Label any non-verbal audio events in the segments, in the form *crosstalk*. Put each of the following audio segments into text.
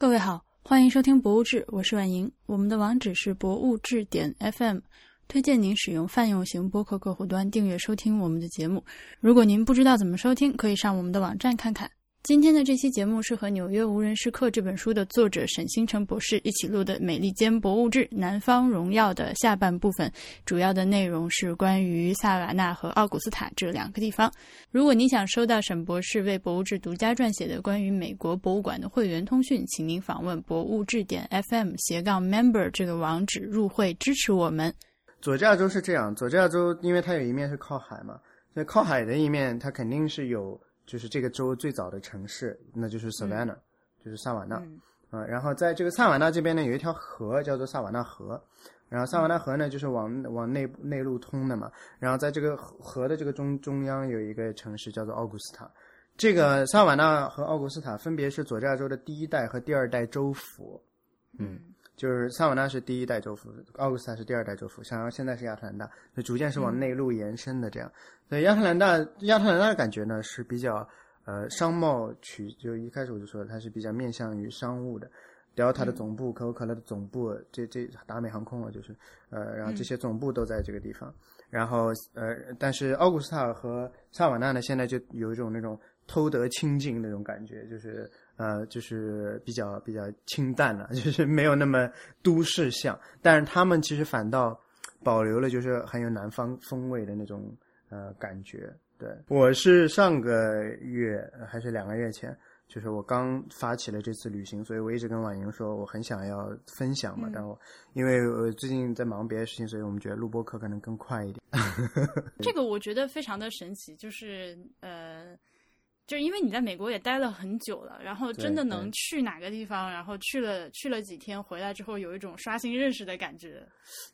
各位好，欢迎收听《博物志》，我是婉莹。我们的网址是博物志点 FM，推荐您使用泛用型播客客户端订阅收听我们的节目。如果您不知道怎么收听，可以上我们的网站看看。今天的这期节目是和《纽约无人时刻》这本书的作者沈星辰博士一起录的《美利坚博物志：南方荣耀》的下半部分。主要的内容是关于萨瓦纳和奥古斯塔这两个地方。如果您想收到沈博士为博物志独家撰写的关于美国博物馆的会员通讯，请您访问博物志点 FM 斜杠 member 这个网址入会支持我们。佐治亚州是这样，佐治亚州因为它有一面是靠海嘛，所以靠海的一面它肯定是有。就是这个州最早的城市，那就是 Savannah，就是萨瓦纳，啊，然后在这个萨瓦纳这边呢，有一条河叫做萨瓦纳河，然后萨瓦纳河呢就是往往内内陆通的嘛，然后在这个河的这个中中央有一个城市叫做奥古斯塔，这个萨瓦纳和奥古斯塔分别是佐治亚州的第一代和第二代州府，嗯。就是萨瓦纳是第一代州府，奥古斯塔是第二代州府，想要现在是亚特兰大，就逐渐是往内陆延伸的这样。所以亚特兰大，亚特兰大的感觉呢是比较呃商贸区，就一开始我就说它是比较面向于商务的。Delta 的总部，可口可乐的总部，这这达美航空啊，就是呃，然后这些总部都在这个地方。然后呃，但是奥古斯塔和萨瓦纳呢，现在就有一种那种偷得清净那种感觉，就是。呃，就是比较比较清淡了，*laughs* 就是没有那么都市像，但是他们其实反倒保留了就是很有南方风味的那种呃感觉。对我是上个月还是两个月前，就是我刚发起了这次旅行，所以我一直跟婉莹说我很想要分享嘛，但我因为我最近在忙别的事情，所以我们觉得录播课可能更快一点。这个我觉得非常的神奇，就是呃。就是因为你在美国也待了很久了，然后真的能去哪个地方，然后去了去了几天，回来之后有一种刷新认识的感觉。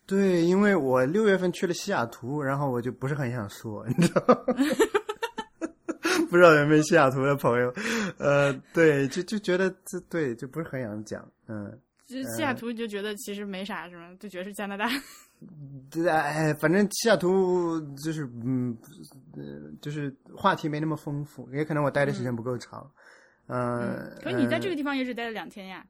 对，因为我六月份去了西雅图，然后我就不是很想说，你知道吗？*laughs* 不知道有没有西雅图的朋友？呃，对，就就觉得这对就不是很想讲，嗯。就西雅图就觉得其实没啥什么，就觉得是加拿大。对，哎，反正西雅图就是，嗯，呃，就是话题没那么丰富，也可能我待的时间不够长，嗯。可是你在这个地方也只待了两天呀？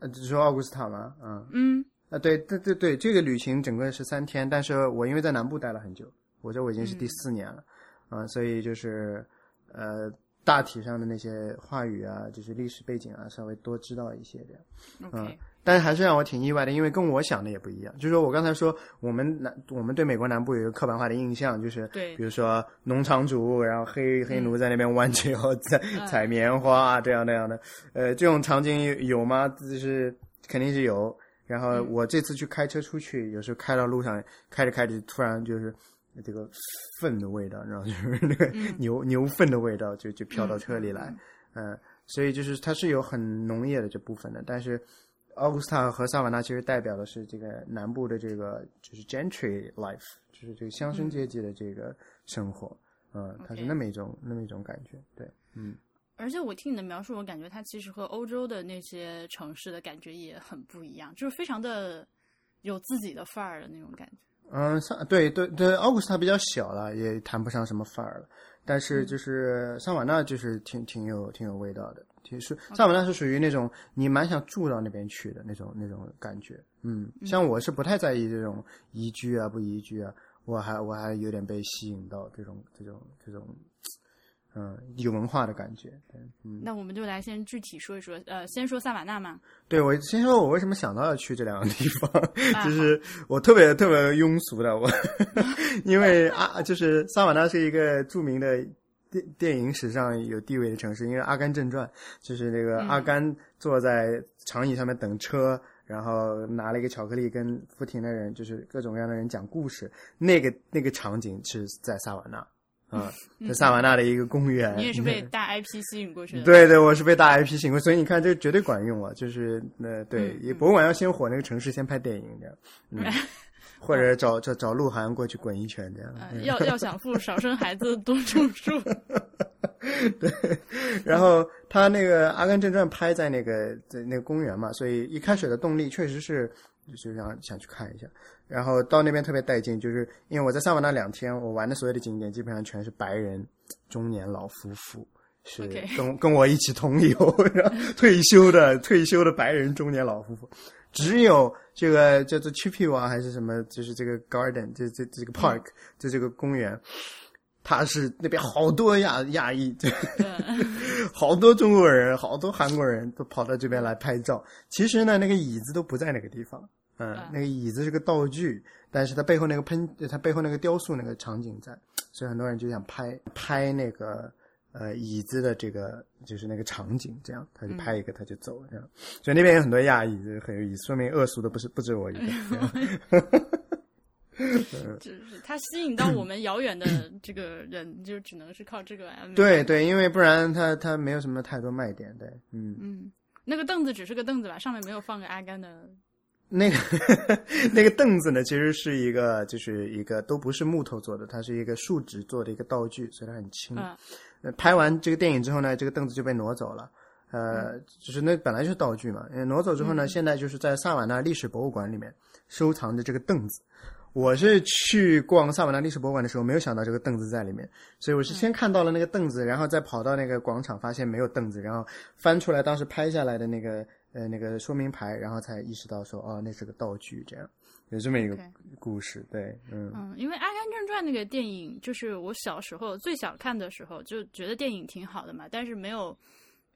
呃，只说奥古斯塔吗？嗯。嗯。啊，对对对对，这个旅行整个是三天，但是我因为在南部待了很久，我这我已经是第四年了，啊，所以就是，呃，大体上的那些话语啊，就是历史背景啊，稍微多知道一些这样，嗯。但是还是让我挺意外的，因为跟我想的也不一样。就是说我刚才说，我们南我们对美国南部有一个刻板化的印象，就是对，比如说农场主，然后黑黑奴在那边弯脚采采棉花这样那样的。呃，这种场景有吗？就是肯定是有。然后我这次去开车出去，有时候开到路上，开着开着，突然就是这个 *laughs* 粪的味道，然后就是那个牛牛粪的味道就就飘到车里来。嗯，所以就是它是有很农业的这部分的，但是。奥古斯塔和萨瓦纳其实代表的是这个南部的这个就是 gentry life，就是这个乡绅阶级的这个生活，嗯，它是那么一种那么一种感觉，对，嗯。而且我听你的描述，我感觉它其实和欧洲的那些城市的感觉也很不一样，就是非常的有自己的范儿的那种感觉。嗯，萨对对对，奥古斯塔比较小了，也谈不上什么范儿了，但是就是萨瓦纳就是挺挺有挺有味道的。其实萨瓦纳是属于那种你蛮想住到那边去的那种那种感觉，嗯，像我是不太在意这种宜居啊不宜居啊，我还我还有点被吸引到这种这种这种，嗯，有文化的感觉，嗯。那我们就来先具体说一说，呃，先说萨瓦纳嘛。对，我先说我为什么想到要去这两个地方，*laughs* 就是我特别特别庸俗的我，*laughs* 因为 *laughs* 啊，就是萨瓦纳是一个著名的。电电影史上有地位的城市，因为《阿甘正传》就是那个阿甘坐在长椅上面等车，然后拿了一个巧克力跟不停的人，就是各种各样的人讲故事。那个那个场景是在萨瓦纳，啊，*laughs* 在萨瓦纳的一个公园。你也是被 *laughs* 大 IP 吸引过去的。对对，我是被大 IP 吸引过，所以你看这绝对管用啊！就是呃，对，博物馆要先火，那个城市先拍电影这样。嗯。*laughs* 或者找找找鹿晗过去滚一圈这样。要要想富，少生孩子，多种树。*laughs* 对，然后他那个《阿甘正传》拍在那个在那个公园嘛，所以一开始的动力确实是就想想去看一下。然后到那边特别带劲，就是因为我在萨瓦那两天，我玩的所有的景点基本上全是白人中年老夫妇，是跟跟我一起同游，*laughs* 然后退休的退休的白人中年老夫妇。只有这个叫做 Chippewa 还是什么，就是这个 garden，这这这个 park，就这个公园，它是那边好多亚亚裔，对 *laughs* 好多中国人，好多韩国人都跑到这边来拍照。其实呢，那个椅子都不在那个地方，嗯，嗯。那个椅子是个道具，但是它背后那个喷，它背后那个雕塑那个场景在，所以很多人就想拍拍那个呃椅子的这个就是那个场景，这样他就拍一个他就走了这样，所以那边有很多亚裔，这个很有意思，说明恶俗的不是不止我一个。*laughs* 这样 *laughs* 就是它吸引到我们遥远的 *laughs* 这个人，就只能是靠这个来。对对，因为不然他他没有什么太多卖点，对，嗯。嗯，那个凳子只是个凳子吧，上面没有放个阿甘的。那个那个凳子呢，其实是一个，就是一个都不是木头做的，它是一个树脂做的一个道具，所以它很轻。拍完这个电影之后呢，这个凳子就被挪走了。呃，就是那本来就是道具嘛，呃挪走之后呢，现在就是在萨瓦纳历史博物馆里面收藏着这个凳子。我是去逛萨瓦纳历史博物馆的时候，没有想到这个凳子在里面，所以我是先看到了那个凳子，然后再跑到那个广场，发现没有凳子，然后翻出来当时拍下来的那个呃那个说明牌，然后才意识到说哦，那是个道具，这样有这么一个故事，对，嗯嗯，因为《阿甘正传》那个电影，就是我小时候最小看的时候，就觉得电影挺好的嘛，但是没有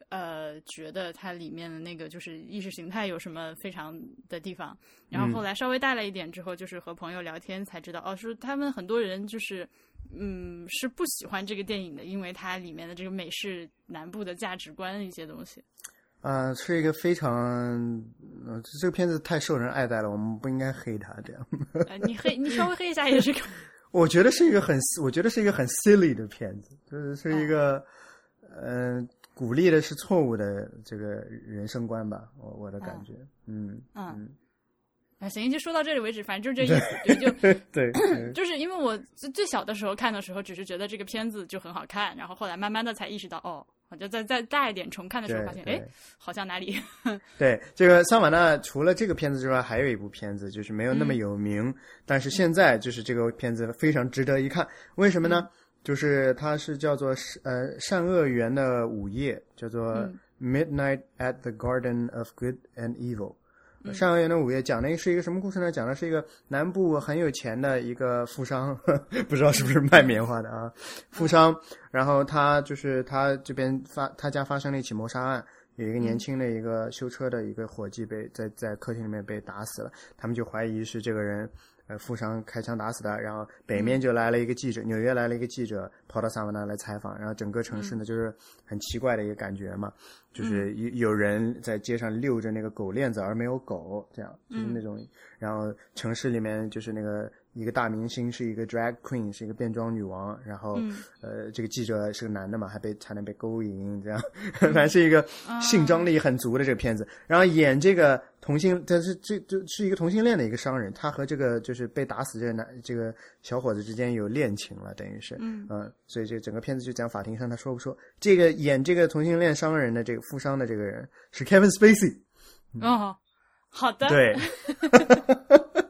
呃觉得它里面的那个就是意识形态有什么非常的地方。然后后来稍微大了一点之后，就是和朋友聊天才知道，哦，说他们很多人就是嗯是不喜欢这个电影的，因为它里面的这个美式南部的价值观一些东西。啊、是一个非常，呃，这个片子太受人爱戴了，我们不应该黑他这样。呃，你黑你稍微黑一下也是可 *laughs* 我觉得是一个很，我觉得是一个很 silly 的片子，就是是一个，嗯、鼓励的是错误的这个人生观吧，我我的感觉，嗯嗯。啊，行，就说到这里为止，反正就这意思，对，就对，*laughs* *clears throat* 就是因为我最最小的时候看的时候，只是觉得这个片子就很好看，然后后来慢慢的才意识到，哦，我就再再大一点重看的时候发现，对哎，好像哪里，*laughs* 对，这个桑瓦纳除了这个片子之外，还有一部片子，就是没有那么有名，但是现在就是这个片子非常值得一看。为什么呢？就是它是叫做呃善恶园的午夜，叫做嗯 Midnight at the Garden of Good and Evil。善恶园的五月讲的是一个什么故事呢？讲的是一个南部很有钱的一个富商，*laughs* 不知道是不是卖棉花的啊，富商。然后他就是他这边发他家发生了一起谋杀案，有一个年轻的一个修车的一个伙计被在在客厅里面被打死了，他们就怀疑是这个人。呃，富商开枪打死的，然后北面就来了一个记者，纽约来了一个记者，跑到萨瓦纳来采访，然后整个城市呢就是很奇怪的一个感觉嘛，就是有有人在街上遛着那个狗链子，而没有狗，这样就是那种，然后城市里面就是那个一个大明星是一个 drag queen，是一个变装女王，然后、呃这个记者是个男的嘛，还被差点被勾引，这样，*laughs* 反正是一个性张力很足的这个片子，然后演这个同性，他是这就是一个同性恋的一个商人，他和这个就是被打死这个男这个小伙子之间有恋情了，等于是，嗯。所以这整个片子就讲法庭上他说不说，这个演这个同性恋商人的这个富商的这个人是 Kevin Spacey，哦，好的，对，*laughs* *laughs*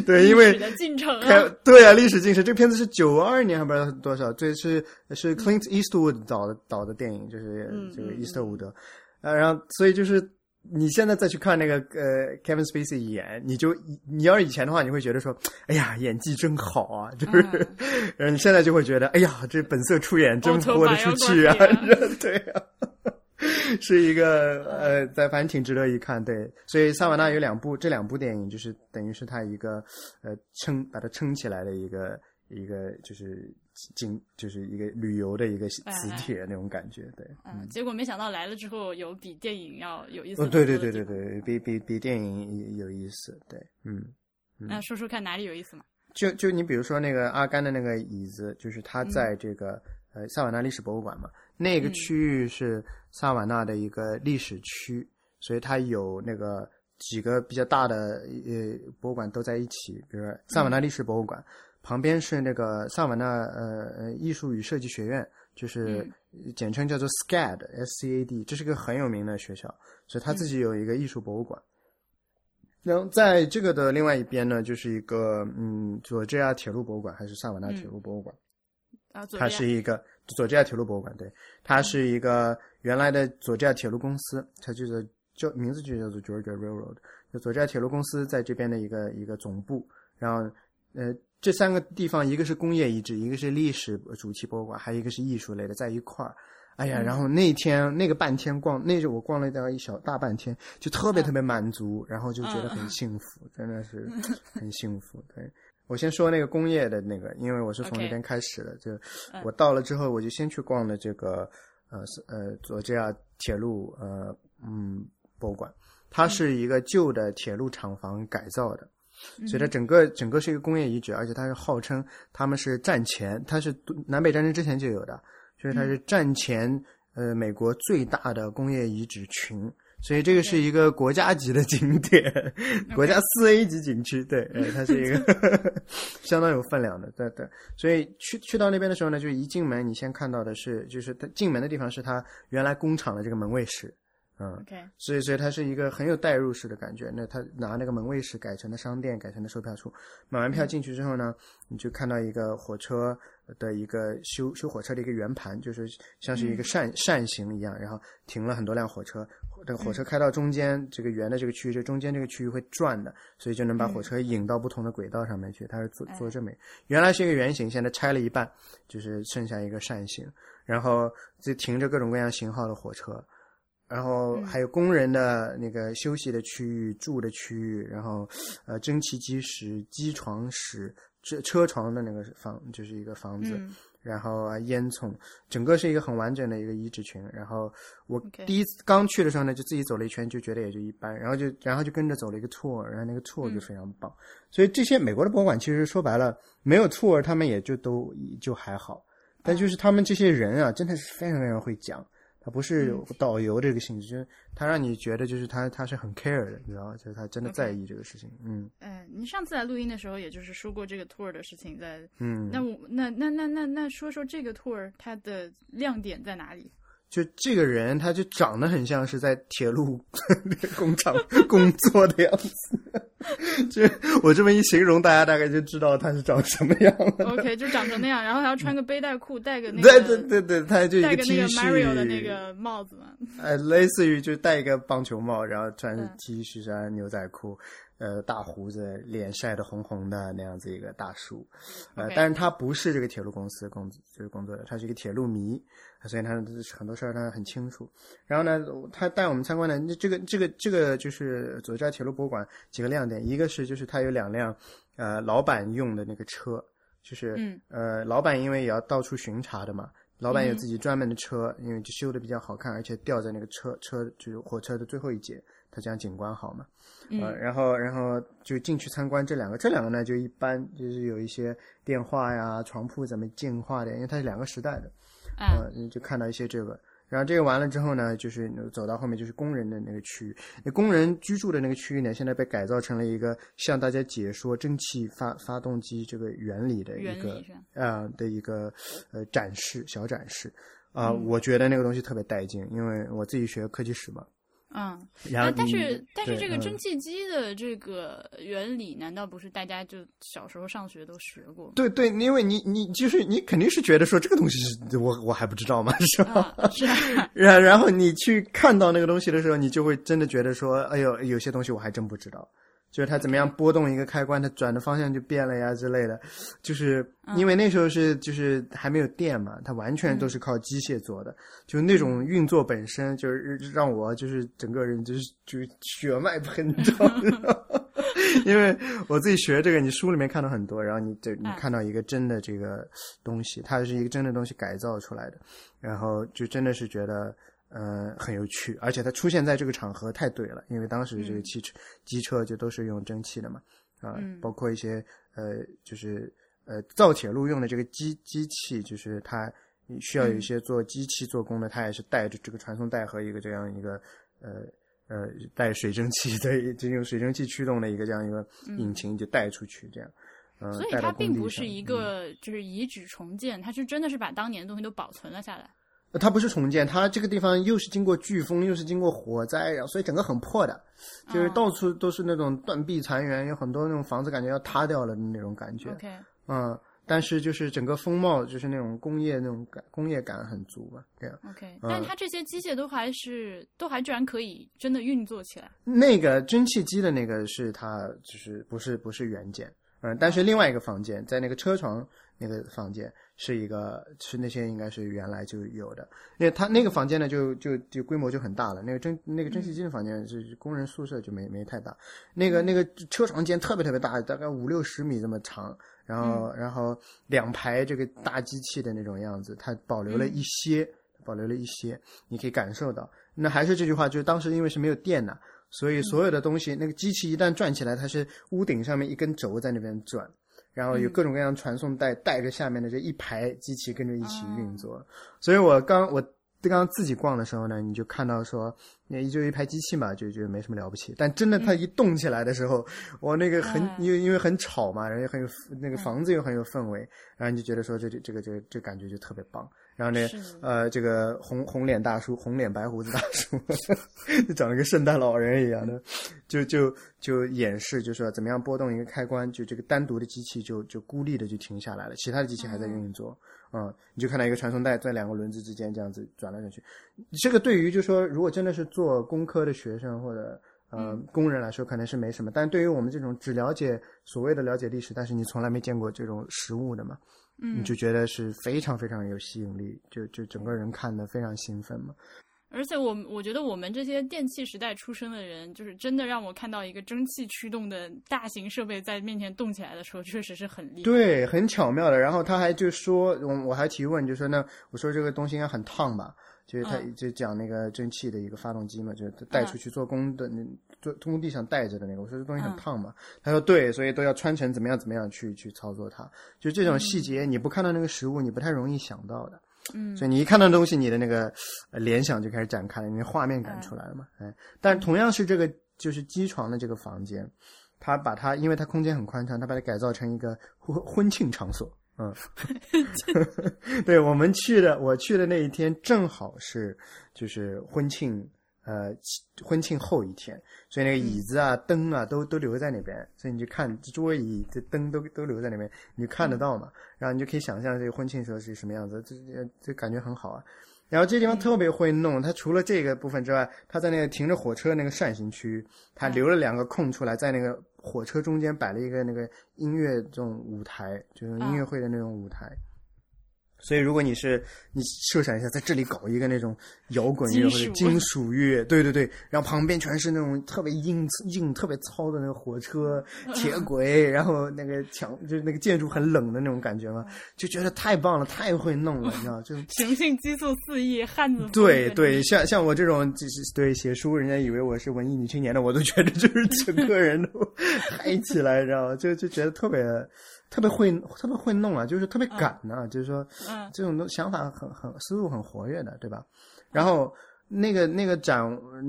*laughs* 对，因为历史的进程对啊，历史进程，这片子是九二年还不知道多少，对，是是 Clint Eastwood 导的导的电影，就是嗯这个伊斯特伍德，呃，然后所以就是你现在再去看那个呃 Kevin Spacey 演，你就你要是以前的话，你会觉得说，哎呀，演技真好啊，就是，*laughs* 然后你现在就会觉得，哎呀，这本色出演真播得出去啊 *laughs* 对啊。*laughs* 是一个呃，在反正挺值得一看，对，所以萨瓦纳有两部，这两部电影就是等于是他一个呃撑把它撑起来的一个一个就是景，就是一个旅游的一个磁铁那种感觉，对，嗯，结果没想到来了之后有比电影要有意思哦，对。对对对对，比比比电影有意思，对，嗯。那说说看哪里有意思嘛？就就你比如说那个阿甘的那个椅子，就是他在这个、呃萨瓦纳历史博物馆嘛，那个区域是萨瓦纳的一个历史区，所以它有那个几个比较大的呃博物馆都在一起，比如说萨瓦纳历史博物馆、旁边是那个萨瓦纳呃呃艺术与设计学院，就是简称叫做 SCAD S C A D，这是个很有名的学校，所以它自己有一个艺术博物馆。然后在这个的另外一边呢，就是一个嗯佐治亚铁路博物馆，还是萨瓦纳铁路博物馆。啊，它是一个佐治亚铁路博物馆，对，它是一个原来的佐治亚铁路公司，它就是就名字就叫做 Georgia Railroad，就佐治亚铁路公司在这边的一个一个总部。然后，呃，这三个地方，一个是工业遗址，一个是历史主题博物馆，还有一个是艺术类的，在一块儿。哎呀，然后那天那个半天逛，那就我逛了大概一小大半天，就特别特别满足，然后就觉得很幸福，真的是 *laughs* 很幸福。对我先说那个工业的那个，因为我是从那边开始的，就我到了之后，我就先去逛了这个呃呃佐治亚铁路呃嗯博物馆，它是一个旧的铁路厂房改造的，所以它整个整个是一个工业遗址，而且它是号称他们是战前，它是南北战争之前就有的。所以它是战前呃美国最大的工业遗址群，所以这个是一个国家级的景点，*laughs* 国家四 A 级景区，对，*laughs* 它是一个 *laughs* 相当有分量的，对对。所以去去到那边的时候呢，就一进门你先看到的是，就是它进门的地方是它原来工厂的这个门卫室。嗯，OK，所以所以它是一个很有代入式的感觉。那他拿那个门卫室改成了商店，改成了售票处。买完票进去之后呢，你就看到一个火车的一个修修火车的一个圆盘，就是像是一个扇扇形一样，然后停了很多辆火车。这个火车开到中间这个圆的这个区域，这中间这个区域会转的，所以就能把火车引到不同的轨道上面去。它是做做这么，原来是一个圆形，现在拆了一半，就是剩下一个扇形，然后就停着各种各样型号的火车。然后还有工人的那个休息的区域、住的区域，然后呃蒸汽机室、机床室、车车床的那个房，就是一个房子。然后啊烟囱，整个是一个很完整的一个遗址群。然后我第一次刚去的时候呢，就自己走了一圈，就觉得也就一般。然后就然后就跟着走了一个 tour，然后那个 tour 就非常棒。所以这些美国的博物馆其实说白了，没有 tour 他们也就都就还好。但就是他们这些人啊，真的是非常非常会讲。他不是导游这个性质，就是他让你觉得就是他他是很 care 的，你知道吗就是他真的在意这个事情。嗯，嗯，你上次来录音的时候，也就是说过这个 tour 的事情，在嗯，那我那那那那那说说这个 tour 它的亮点在哪里？就这个人，他就长得很像是在铁路 *laughs* 工厂工作的样子。*laughs* 就我这么一形容，大家大概就知道他是长什么样了。OK，就长成那样，然后还要穿个背带裤，戴个那个对对对对，他就一个 T 恤，Mario 的那个帽子嘛。呃，类似于就戴一个棒球帽，然后穿 T 恤衫、牛仔裤。呃，大胡子，脸晒得红红的那样子一个大叔，呃，但是他不是这个铁路公司工就是工作的，他是一个铁路迷，所以他很多事儿他很清楚。然后呢，他带我们参观的这个这个这个就是佐治亚铁路博物馆几个亮点，一个是就是他有两辆呃老板用的那个车，就是呃老板因为也要到处巡查的嘛，老板有自己专门的车，因为就修的比较好看，而且吊在那个车车就是火车的最后一节，他这样景观好嘛。呃，然后，然后就进去参观这两个，这两个呢就一般，就是有一些电话呀、床铺怎么进化的，因为它是两个时代的，啊，就看到一些这个。然后这个完了之后呢，就是走到后面就是工人的那个区域，那工人居住的那个区域呢，现在被改造成了一个向大家解说蒸汽发发动机这个原理的一个啊的一个呃展示小展示啊，我觉得那个东西特别带劲，因为我自己学科技史嘛。嗯，然后但是但是这个蒸汽机的这个原理，难道不是大家就小时候上学都学过？对对，因为你你就是你肯定是觉得说这个东西是我我还不知道吗？是吧？是啊。*laughs* 然然后你去看到那个东西的时候，你就会真的觉得说，哎呦，有些东西我还真不知道。就是它怎么样拨动一个开关，它转的方向就变了呀之类的。就是因为那时候是就是还没有电嘛，它完全都是靠机械做的。就那种运作本身，就是让我就是整个人就是就血脉喷张。*laughs* 因为我自己学这个，你书里面看到很多，然后你这你看到一个真的这个东西，它是一个真的东西改造出来的，然后就真的是觉得。呃，很有趣，而且它出现在这个场合太对了，因为当时这个汽车、机车就都是用蒸汽的嘛，啊，包括一些呃，就是呃造铁路用的这个机机器，就是它需要有一些做机器做工的，它也是带着这个传送带和一个这样一个呃呃带水蒸气的，就用水蒸气驱动的一个这样一个引擎就带出去，这样，嗯，所以它并不是一个就是遗址重建，它是真的是把当年的东西都保存了下来。它不是重建，它这个地方又是经过飓风，又是经过火灾，然后所以整个很破的，就是到处都是那种断壁残垣，有很多那种房子感觉要塌掉了的那种感觉。OK，嗯，但是就是整个风貌就是那种工业那种感，工业感很足吧，这样。OK，但它这些机械都还是都还居然可以真的运作起来。那个蒸汽机的那个是它就是不是不是原件，嗯，但是另外一个房间在那个车床那个房间是一个是那些应该是原来就有的，因为它那个房间呢就就就规模就很大了，那个蒸那个蒸汽机的房间是工人宿舍就没没太大，那个那个车床间特别特别大，大概五六十米这么长，然后然后两排这个大机器的那种样子，它保留了一些。保留了一些，你可以感受到。那还是这句话，就是当时因为是没有电的，所以所有的东西，那个机器一旦转起来，它是屋顶上面一根轴在那边转，然后有各种各样传送带带着下面的这一排机器跟着一起运作。所以我刚我刚刚自己逛的时候呢，你就看到说，那就一排机器嘛，就觉得没什么了不起。但真的它一动起来的时候，我那个很因为因为很吵嘛，然后很有那个房子又很有氛围，然后你就觉得说这这这个这个这感觉就特别棒。然后呢，呃，这个红红脸大叔，红脸白胡子大叔，*laughs* 就长得跟圣诞老人一样的，就就就演示，就说怎么样拨动一个开关，就这个单独的机器就就孤立的就停下来了，其他的机器还在运作。嗯，你就看到一个传送带在两个轮子之间这样子转来转去。这个对于就说如果真的是做工科的学生或者呃工人来说，可能是没什么，但对于我们这种只了解所谓的了解历史，但是你从来没见过这种实物的嘛。你就觉得是非常非常有吸引力，就就整个人看的非常兴奋嘛。而且我我觉得我们这些电气时代出生的人，就是真的让我看到一个蒸汽驱动的大型设备在面前动起来的时候，确实是很厉害。对，很巧妙的。然后他还就说，我我还提问，就说那我说这个东西应该很烫吧？就是他就讲那个蒸汽的一个发动机嘛，就是带出去做工的那做工地上带着的那个。我说这东西很烫嘛？他说对，所以都要穿成怎么样怎么样去去操作它。就这种细节，你不看到那个实物，你不太容易想到的。嗯，所以你一看到东西，你的那个联想就开始展开了，你的画面感出来了嘛？哎，但同样是这个就是机床的这个房间，他把它，因为它空间很宽敞，他把它改造成一个婚婚庆场所。嗯，*laughs* 对我们去的，我去的那一天正好是就是婚庆，呃，婚庆后一天，所以那个椅子啊、灯啊都都留在那边，所以你就看桌椅、这灯都都留在那边，你就看得到嘛，然后你就可以想象这个婚庆时候是什么样子，这这这感觉很好啊。然后这地方特别会弄，它除了这个部分之外，它在那个停着火车那个扇形区，它留了两个空出来，在那个火车中间摆了一个那个音乐这种舞台，就是音乐会的那种舞台。所以，如果你是你设想一下，在这里搞一个那种摇滚乐或者金属乐，对对对，然后旁边全是那种特别硬硬、特别糙的那个火车、铁轨，然后那个墙就是那个建筑很冷的那种感觉嘛，就觉得太棒了，太会弄了，你知道？就 *laughs* 雄性激素四溢，汉子对对，像像我这种就是对写书，人家以为我是文艺女青年的，我都觉得就是整个人都 *laughs* 嗨起来，你知道吗？就就觉得特别。特别会，特别会弄啊，就是特别赶呢、啊，就是说，嗯，这种都想法很很思路很活跃的，对吧？然后那个那个展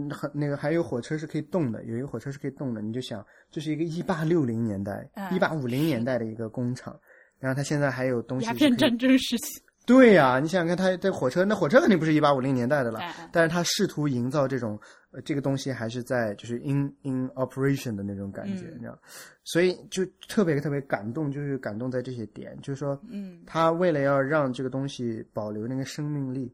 很那个还有火车是可以动的，有一个火车是可以动的，你就想这是一个一八六零年代、一八五零年代的一个工厂，然后它现在还有东西。鸦片战争时期。对呀、啊，你想想看，它这火车，那火车肯定不是一八五零年代的了，但是它试图营造这种，呃，这个东西还是在就是 in in operation 的那种感觉，嗯、你知道，所以就特别特别感动，就是感动在这些点，就是说，嗯，他为了要让这个东西保留那个生命力，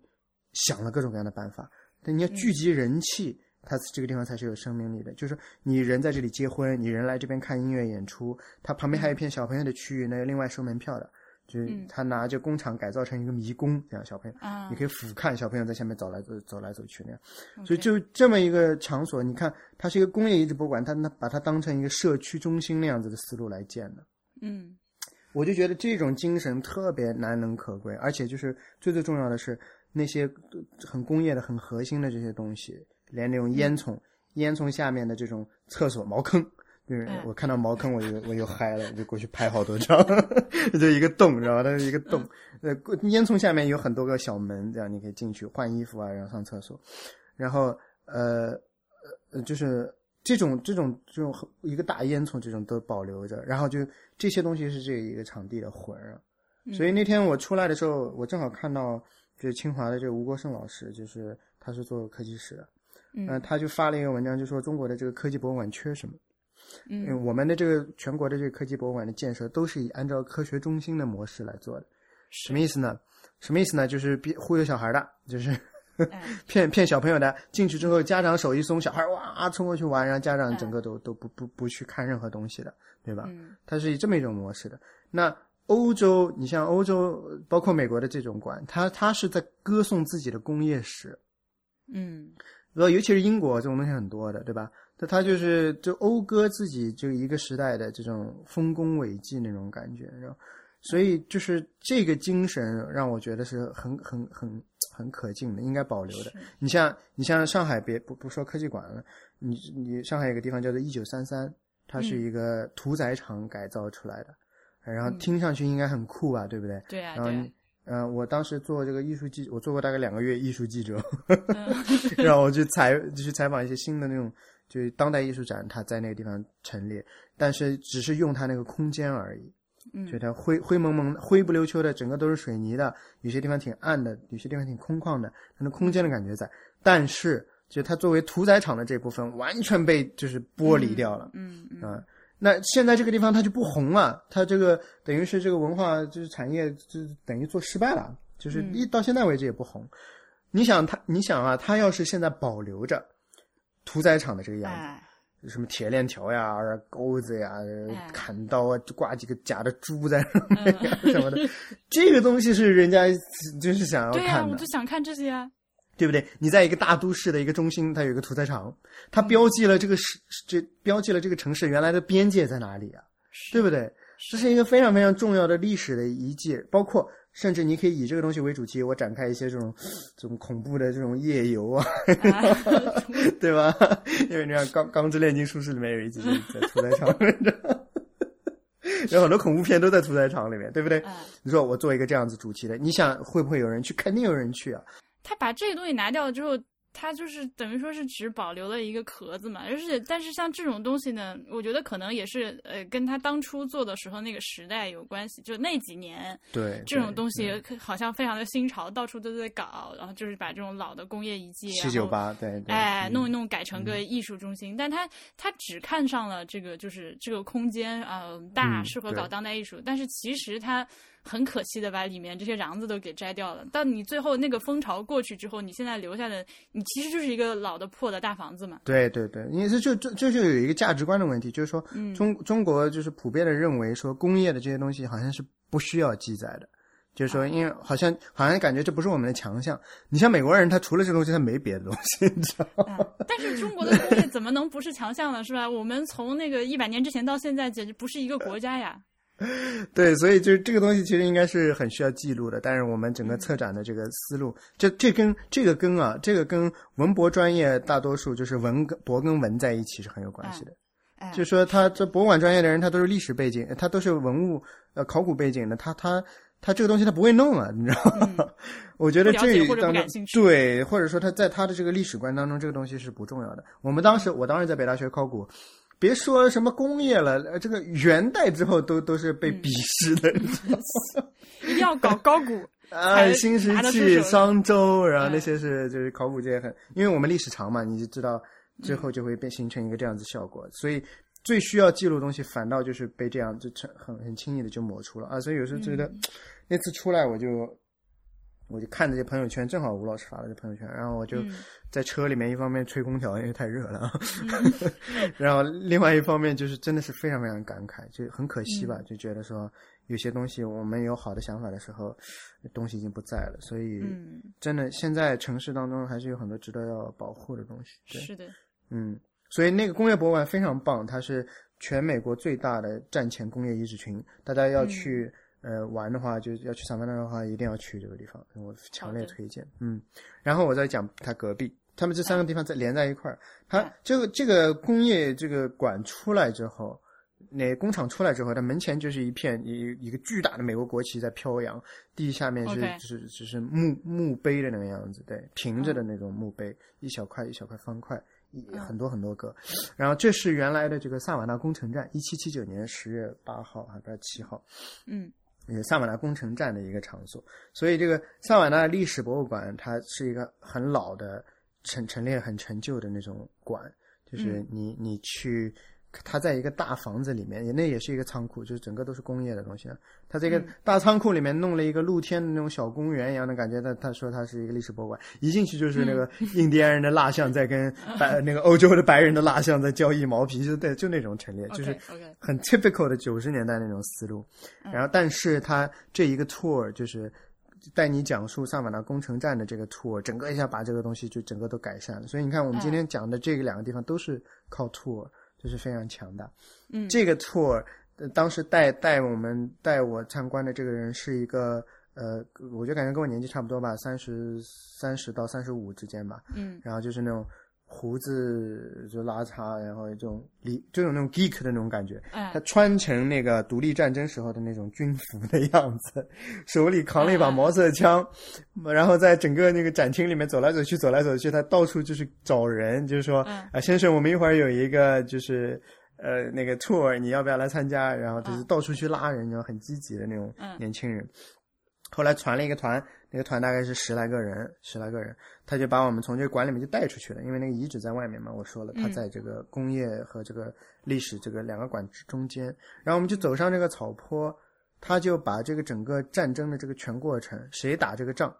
想了各种各样的办法，但你要聚集人气。它这个地方才是有生命力的，就是你人在这里结婚，你人来这边看音乐演出，它旁边还有一片小朋友的区域，那另外收门票的。就是他拿着工厂改造成一个迷宫，这样小朋友，啊、你可以俯瞰小朋友在下面走来走走来走去那样。所以就这么一个场所，你看它是一个工业遗址博物馆，它那把它当成一个社区中心那样子的思路来建的。嗯，我就觉得这种精神特别难能可贵，而且就是最最重要的是那些很工业的、很核心的这些东西，连那种烟囱、嗯、烟囱下面的这种厕所茅坑。就是我看到茅坑，我就我就嗨了，就过去拍好多张，*laughs* 就一个洞，知道吧？它是一个洞，呃，烟囱下面有很多个小门，这样你可以进去换衣服啊，然后上厕所，然后呃呃，就是这种这种这种一个大烟囱，这种都保留着，然后就这些东西是这一个场地的魂啊。所以那天我出来的时候，我正好看到就是清华的这个吴国胜老师，就是他是做科技史的，嗯、呃，他就发了一个文章，就说中国的这个科技博物馆缺什么。嗯，我们的这个全国的这个科技博物馆的建设都是以按照科学中心的模式来做的。什么意思呢？什么意思呢？就是别忽悠小孩的，就是 *laughs* 骗骗小朋友的。进去之后，家长手一松，小孩哇冲过去玩，然后家长整个都都不不不去看任何东西的，对吧？它是以这么一种模式的。那欧洲，你像欧洲，包括美国的这种馆，它它是在歌颂自己的工业史。嗯，呃，尤其是英国这种东西很多的，对吧？那他就是就讴歌自己就一个时代的这种丰功伟绩那种感觉，然后。所以就是这个精神让我觉得是很很很很可敬的，应该保留的。你像你像上海，别不不说科技馆了，你你上海有个地方叫做一九三三，它是一个屠宰场改造出来的，然后听上去应该很酷啊，对不对？对啊。然后嗯，我当时做这个艺术记，我做过大概两个月艺术记者，*laughs* 让我去采去采访一些新的那种就是当代艺术展，它在那个地方陈列，但是只是用它那个空间而已。就它灰灰蒙蒙、灰不溜秋的，整个都是水泥的，有些地方挺暗的，有些地方挺空旷的，它的空间的感觉在。但是，就它作为屠宰场的这部分，完全被就是剥离掉了。嗯嗯。那现在这个地方它就不红了，它这个等于是这个文化就是产业就等于做失败了，就是一到现在为止也不红。你想它，你想啊，它要是现在保留着屠宰场的这个样子。什么铁链条呀、钩子呀、砍刀啊，挂几个假的猪在上面呀 *laughs* 什么的，这个东西是人家 *laughs* 就是想要看的。对呀，我就想看这些啊，对不对？你在一个大都市的一个中心，它有一个屠宰场，它标记了这个市，这标记了这个城市原来的边界在哪里啊？对不对？这是一个非常非常重要的历史的遗迹，包括。甚至你可以以这个东西为主题，我展开一些这种 *sniffs* 这种恐怖的这种夜游啊，*laughs* 对吧？*laughs* 因为你看《钢钢之炼金术士》里面有一集就是在屠宰场，*laughs* 有很多恐怖片都在屠宰场里面，对不对？你说我做一个这样子主题的，你想会不会有人去？肯定有人去啊！他把这个东西拿掉了之后。它就是等于说是只保留了一个壳子嘛，而且但是像这种东西呢，我觉得可能也是呃跟他当初做的时候那个时代有关系，就那几年，对这种东西好像非常的新潮，到处都在搞，然后就是把这种老的工业遗迹，七九八，对，哎，弄一弄改成个艺术中心，但他他只看上了这个就是这个空间啊大，适合搞当代艺术，但是其实他。很可惜的把里面这些瓤子都给摘掉了。但你最后那个风潮过去之后，你现在留下的，你其实就是一个老的破的大房子嘛。对对对，因为这就这这就有一个价值观的问题，就是说，中中国就是普遍的认为说工业的这些东西好像是不需要记载的，就是说，因为好像好像感觉这不是我们的强项。你像美国人，他除了这东西，他没别的东西，你知道吗？但是中国的工业怎么能不是强项呢？是吧？我们从那个一百年之前到现在，简直不是一个国家呀。*laughs* 对，所以就是这个东西其实应该是很需要记录的。但是我们整个策展的这个思路，这这跟这个跟啊，这个跟文博专业大多数就是文博跟文在一起是很有关系的。就说他这博物馆专业的人，他都是历史背景，他都是文物呃考古背景的，他他他这个东西他不会弄啊，你知道吗？*laughs* 我觉得这当中对，或者说他在他的这个历史观当中，这个东西是不重要的。我们当时我当时在北大学考古。别说什么工业了，这个元代之后都都是被鄙视的。*laughs* 一定要搞高古 *laughs* 啊，新石器、商周，然后那些是就是考古界很，因为我们历史长嘛，你就知道最后就会变形成一个这样子效果。所以最需要记录的东西，反倒就是被这样就成很很轻易的就抹除了啊。所以有时候觉得那次出来我就。我就看着这些朋友圈，正好吴老师发了这朋友圈，然后我就在车里面，一方面吹空调，因为太热了，*laughs* 然后另外一方面就是真的是非常非常感慨，就很可惜吧，就觉得说有些东西我们有好的想法的时候，东西已经不在了，所以真的现在城市当中还是有很多值得要保护的东西。是的，嗯，所以那个工业博物馆非常棒，它是全美国最大的战前工业遗址群，大家要去。呃，玩的话就要去萨凡纳的话，一定要去这个地方，我强烈推荐。嗯，然后我再讲它隔壁，他们这三个地方在连在一块儿。它这个这个工业这个馆出来之后，那工厂出来之后，它门前就是一片一一个巨大的美国国旗在飘扬，地下面是就是就是墓墓碑的那个样子，对，平着的那种墓碑，一小块一小块方块，一很多很多个。然后这是原来的这个萨瓦纳工程站，一七七九年十月八号还是七号？嗯。萨瓦纳工程站的一个场所，所以这个萨瓦纳历史博物馆它是一个很老的陈陈列很陈旧的那种馆，就是你你去他在一个大房子里面，也那也是一个仓库，就是整个都是工业的东西。他这个大仓库里面弄了一个露天的那种小公园一样的感觉。他他说他是一个历史博物馆，一进去就是那个 *laughs* 印第安人的蜡像在跟白那个欧洲的白人的蜡像在交易毛皮，就对，就那种陈列，就是很 typical 的九十年代那种思路。然后，但是他这一个 tour 就是带你讲述萨瓦纳工程站的这个 tour，整个一下把这个东西就整个都改善了。所以你看，我们今天讲的这个两个地方都是靠 tour。就是非常强大，嗯，这个 tour 当时带带我们带我参观的这个人是一个呃，我就感觉跟我年纪差不多吧，三十三十到三十五之间吧，嗯，然后就是那种。胡子就拉碴，然后这种里就有那种 geek 的那种感觉。他穿成那个独立战争时候的那种军服的样子，手里扛了一把毛瑟枪，然后在整个那个展厅里面走来走去，走来走去。他到处就是找人，就是说啊，先生，我们一会儿有一个就是呃那个 tour，你要不要来参加？然后就是到处去拉人，然后很积极的那种年轻人。后来传了一个团。那个团大概是十来个人，十来个人，他就把我们从这个馆里面就带出去了，因为那个遗址在外面嘛。我说了，他在这个工业和这个历史这个两个馆中间，然后我们就走上这个草坡，他就把这个整个战争的这个全过程，谁打这个仗，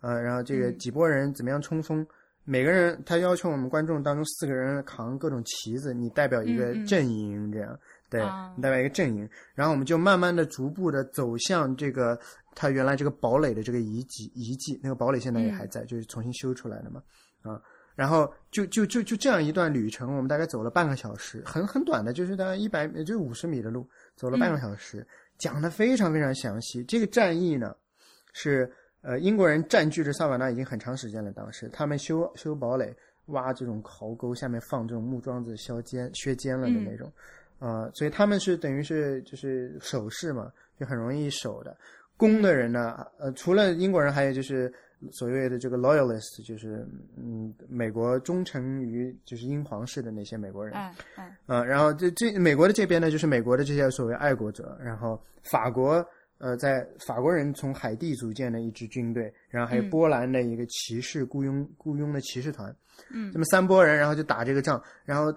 呃，然后这个几波人怎么样冲锋，每个人他要求我们观众当中四个人扛各种旗子，你代表一个阵营这样，对，代表一个阵营，然后我们就慢慢的、逐步的走向这个。他原来这个堡垒的这个遗迹遗迹，那个堡垒现在也还在，就是重新修出来的嘛，啊，然后就就就就这样一段旅程，我们大概走了半个小时，很很短的，就是大概一百也就五十米的路，走了半个小时，讲的非常非常详细。这个战役呢，是呃英国人占据着萨瓦纳已经很长时间了，当时。他们修修堡垒，挖这种壕沟，下面放这种木桩子削尖削尖了的那种，啊，所以他们是等于是就是守势嘛，就很容易守的。攻的人呢？呃，除了英国人，还有就是所谓的这个 loyalist，就是嗯，美国忠诚于就是英皇室的那些美国人。嗯嗯。呃，然后这这美国的这边呢，就是美国的这些所谓爱国者。然后法国，呃，在法国人从海地组建的一支军队，然后还有波兰的一个骑士雇佣雇佣的骑士团。嗯。这么三波人，然后就打这个仗，然后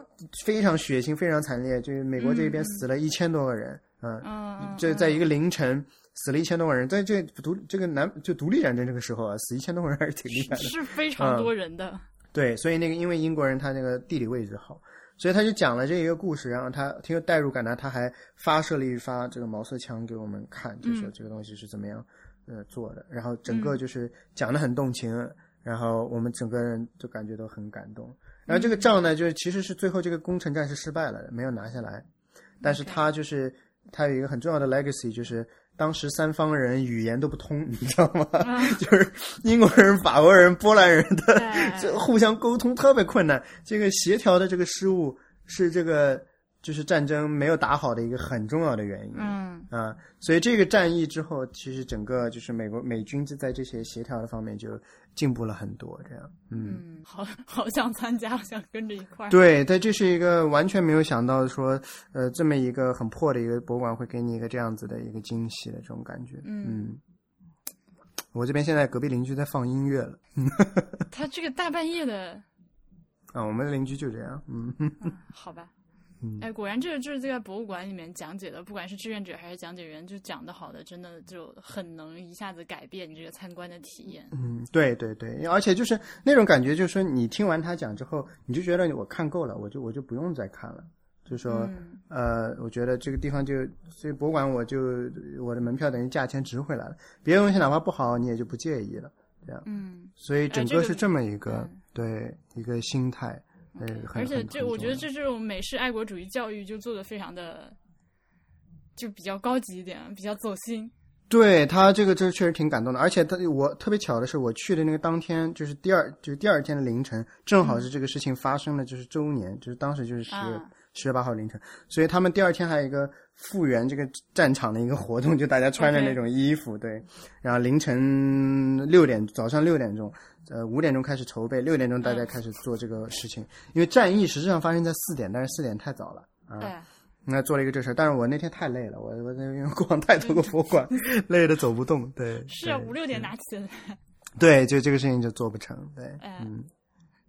非常血腥，非常惨烈。就是美国这边死了一千多个人。嗯。嗯。这在一个凌晨。死了一千多个人，在这独这个南就独立战争这个时候啊，死一千多个人还是挺厉害的，是非常多人的。对，所以那个因为英国人他那个地理位置好，所以他就讲了这一个故事，然后他挺有代入感的，他还发射了一发这个毛瑟枪给我们看，就说这个东西是怎么样呃做的，然后整个就是讲的很动情，然后我们整个人就感觉都很感动。然后这个仗呢，就是其实是最后这个攻城战是失败了，没有拿下来，但是他就是他有一个很重要的 legacy 就是。当时三方人语言都不通，*laughs* 你知道吗？就是英国人、法国人、波兰人的这互相沟通特别困难，这个协调的这个失误是这个。就是战争没有打好的一个很重要的原因，嗯。啊，所以这个战役之后，其实整个就是美国美军就在这些协调的方面就进步了很多，这样，嗯，好好想参加，想跟着一块儿。对，但这是一个完全没有想到说，呃，这么一个很破的一个博物馆会给你一个这样子的一个惊喜的这种感觉，嗯，我这边现在隔壁邻居在放音乐了，*laughs* 他这个大半夜的，啊，我们的邻居就这样，嗯，好吧。哎，果然，这个就是在博物馆里面讲解的，不管是志愿者还是讲解员，就讲的好的，真的就很能一下子改变你这个参观的体验。嗯，对对对，而且就是那种感觉，就是说你听完他讲之后，你就觉得我看够了，我就我就不用再看了。就是说，呃，我觉得这个地方就，所以博物馆我就我的门票等于价钱值回来了，别的东西哪怕不好，你也就不介意了，这样。嗯，所以整个是这么一个对一个心态。而且这，我觉得这这种美式爱国主义教育就做的非常的，就比较高级一点，比较走心。对他这个这确实挺感动的，而且他我特别巧的是，我去的那个当天就是第二就是第二天的凌晨，正好是这个事情发生的就是周年，就是当时就是十月十月八号凌晨，所以他们第二天还有一个复原这个战场的一个活动，就大家穿着那种衣服，对，然后凌晨六点早上六点钟。呃，五点钟开始筹备，六点钟大家开始做这个事情。因为战役实际上发生在四点，但是四点太早了啊。对。那做了一个这事儿，但是我那天太累了，我我因为逛太多个博物馆，累的走不动。对。*laughs* 是啊，五六点拿起来。对，就这个事情就做不成。对。嗯。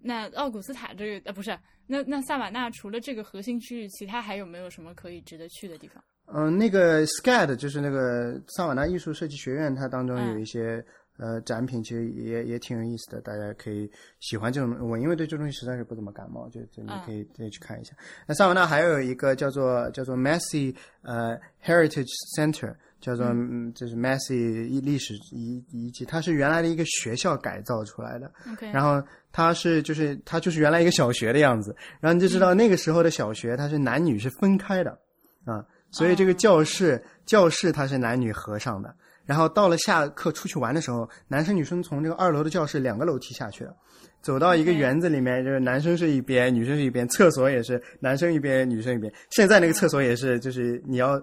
那奥古斯塔这个呃不是，那那萨瓦纳除了这个核心区域，其他还有没有什么可以值得去的地方？嗯，那个 SCAD 就是那个萨瓦纳艺术设计学院，它当中有一些。呃，展品其实也也挺有意思的，大家可以喜欢这种。我因为对这东西实在是不怎么感冒，就就你可以可以去看一下。那萨瓦纳还有一个叫做叫做 Massey 呃 Heritage Center，叫做嗯就是 Massey 历史遗遗迹，它是原来的一个学校改造出来的。OK，然后它是就是它就是原来一个小学的样子，然后你就知道那个时候的小学它是男女是分开的啊，所以这个教室教室它是男女合上的。然后到了下课出去玩的时候，男生女生从这个二楼的教室两个楼梯下去的，走到一个园子里面，就是男生是一边，女生是一边，厕所也是男生一边，女生一边。现在那个厕所也是，就是你要。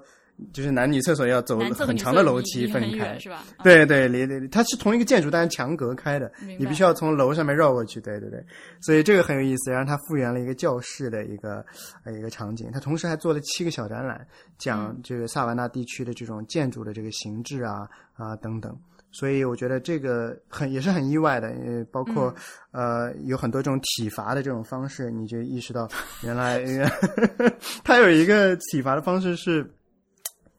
就是男女厕所要走很长的楼梯分开，是吧？对对，离离它是同一个建筑，但是墙隔开的，你必须要从楼上面绕过去。对对对，所以这个很有意思。然后它复原了一个教室的一个呃一个场景，它同时还做了七个小展览，讲这个萨瓦纳地区的这种建筑的这个形制啊啊等等。所以我觉得这个很也是很意外的，呃，包括呃有很多这种体罚的这种方式，你就意识到原来 *laughs* 它有一个体罚的方式是。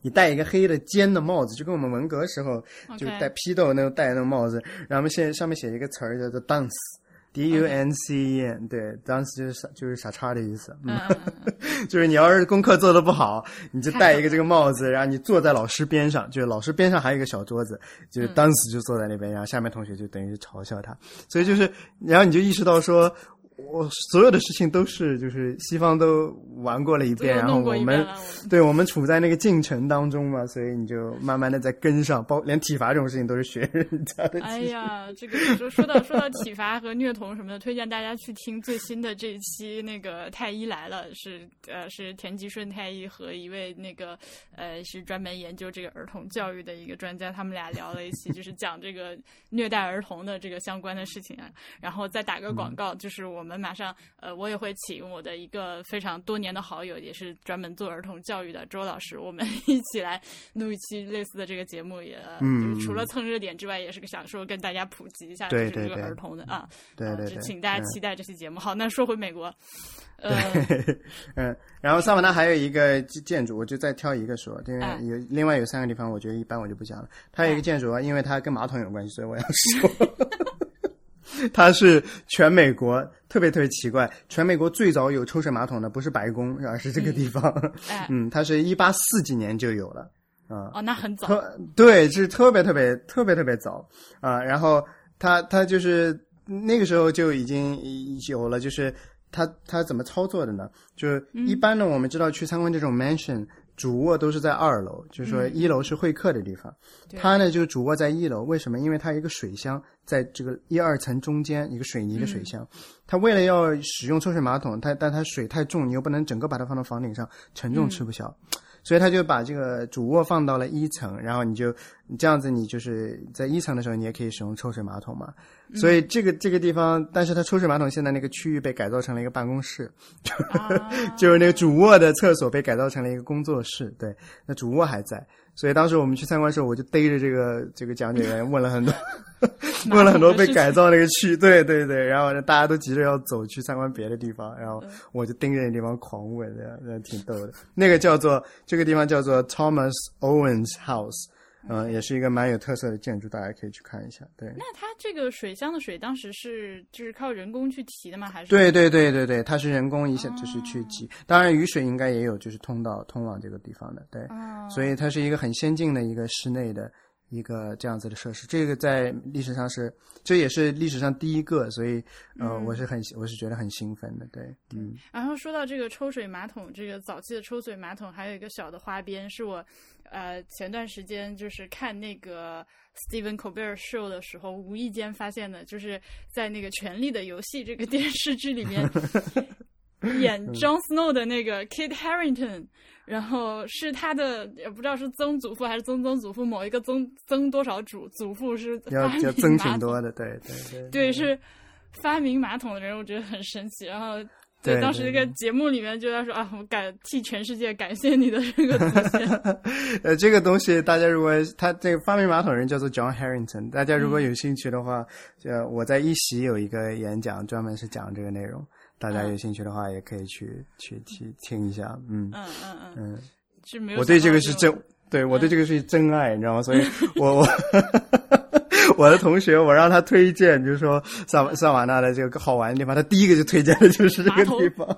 你戴一个黑的尖的帽子，就跟我们文革时候就戴批斗那种戴那种帽子，然后现上面写一个词儿叫做 “dance”，d-u-n-c-e，对，dunce 就是傻就是傻叉的意思，嗯 *laughs* 就是你要是功课做的不好，你就戴一个 *laughs* 这个帽子，然后你坐在老师边上，就是老师边上还有一个小桌子，就是 dunce 就坐在那边，然后下面同学就等于是嘲笑他，所以就是，然后你就意识到说。我所有的事情都是就是西方都玩过了一遍，然后我们对我们处在那个进程当中嘛，所以你就慢慢的在跟上，包连体罚这种事情都是学人家的。哎呀，这个说说到说到体罚和虐童什么的，推荐大家去听最新的这一期那个太医来了，是呃是田吉顺太医和一位那个呃是专门研究这个儿童教育的一个专家，他们俩聊了一期，就是讲这个虐待儿童的这个相关的事情啊。然后再打个广告，就是我。我们马上，呃，我也会请我的一个非常多年的好友，也是专门做儿童教育的周老师，我们一起来录一期类似的这个节目，也嗯除了蹭热点之外，也是个想说跟大家普及一下这个儿童的啊。对对对，请大家期待这期节目。好，那说回美国，对，嗯，*laughs* 然后萨瓦纳还有一个建筑，我就再挑一个说，因为有另外有三个地方，我觉得一般，我就不讲了。它有一个建筑啊，因为它跟马桶有关系，所以我要说。*laughs* *laughs* 它是全美国特别特别奇怪，全美国最早有抽水马桶的不是白宫，而是这个地方。*laughs* 嗯，它是一八四几年就有了啊。哦，那很早。对，是特别特别特别特别早啊。然后它它就是那个时候就已经有了，就是它它怎么操作的呢？就是一般呢，我们知道去参观这种 mansion。主卧都是在二楼，就是说一楼是会客的地方。它呢，就是主卧在一楼，为什么？因为它一个水箱在这个一二层中间，一个水泥的水箱。它为了要使用抽水马桶，它但它水太重，你又不能整个把它放到房顶上，沉重吃不消。所以他就把这个主卧放到了一层，然后你就你这样子，你就是在一层的时候，你也可以使用抽水马桶嘛。所以这个这个地方，但是它抽水马桶现在那个区域被改造成了一个办公室，*laughs* 就是那个主卧的厕所被改造成了一个工作室。对，那主卧还在。所以当时我们去参观的时候，我就逮着这个这个讲解员问了很多，*laughs* 问了很多被改造那个区，对对对，然后大家都急着要走去参观别的地方，然后我就盯着那地方狂问，这样，那挺逗的。那个叫做这个地方叫做 Thomas Owens House。嗯，也是一个蛮有特色的建筑，大家可以去看一下。对，那它这个水箱的水当时是就是靠人工去提的吗？还是？对对对对对，它是人工一下就是去挤。当然雨水应该也有，就是通道通往这个地方的。对，所以它是一个很先进的一个室内的一个这样子的设施。这个在历史上是，这也是历史上第一个，所以呃，我是很我是觉得很兴奋的。对，嗯。然后说到这个抽水马桶，这个早期的抽水马桶还有一个小的花边，是我。呃，前段时间就是看那个 Stephen Colbert Show 的时候，无意间发现的，就是在那个《权力的游戏》这个电视剧里面 *laughs* 演 Jon Snow 的那个 Kit Harington，然后是他的也不知道是曾祖父还是曾曾祖父，某一个曾曾多少祖祖父是要要曾挺多的，对对对，对是发明马桶的人，我觉得很神奇。然后对，当时这个节目里面就在说啊，我感替全世界感谢你的这个祖先。*laughs* 呃，这个东西大家如果他这个发明马桶人叫做 John Harrington，大家如果有兴趣的话，呃，我在一席有一个演讲，专门是讲这个内容，大家有兴趣的话也可以去去去听一下。嗯嗯嗯嗯嗯，是没有。我对这个是真，对我对这个是真爱，你知道吗？所以我我。*laughs* 我的同学，我让他推荐，就是说萨萨瓦纳的这个好玩的地方，他第一个就推荐的就是这个地方。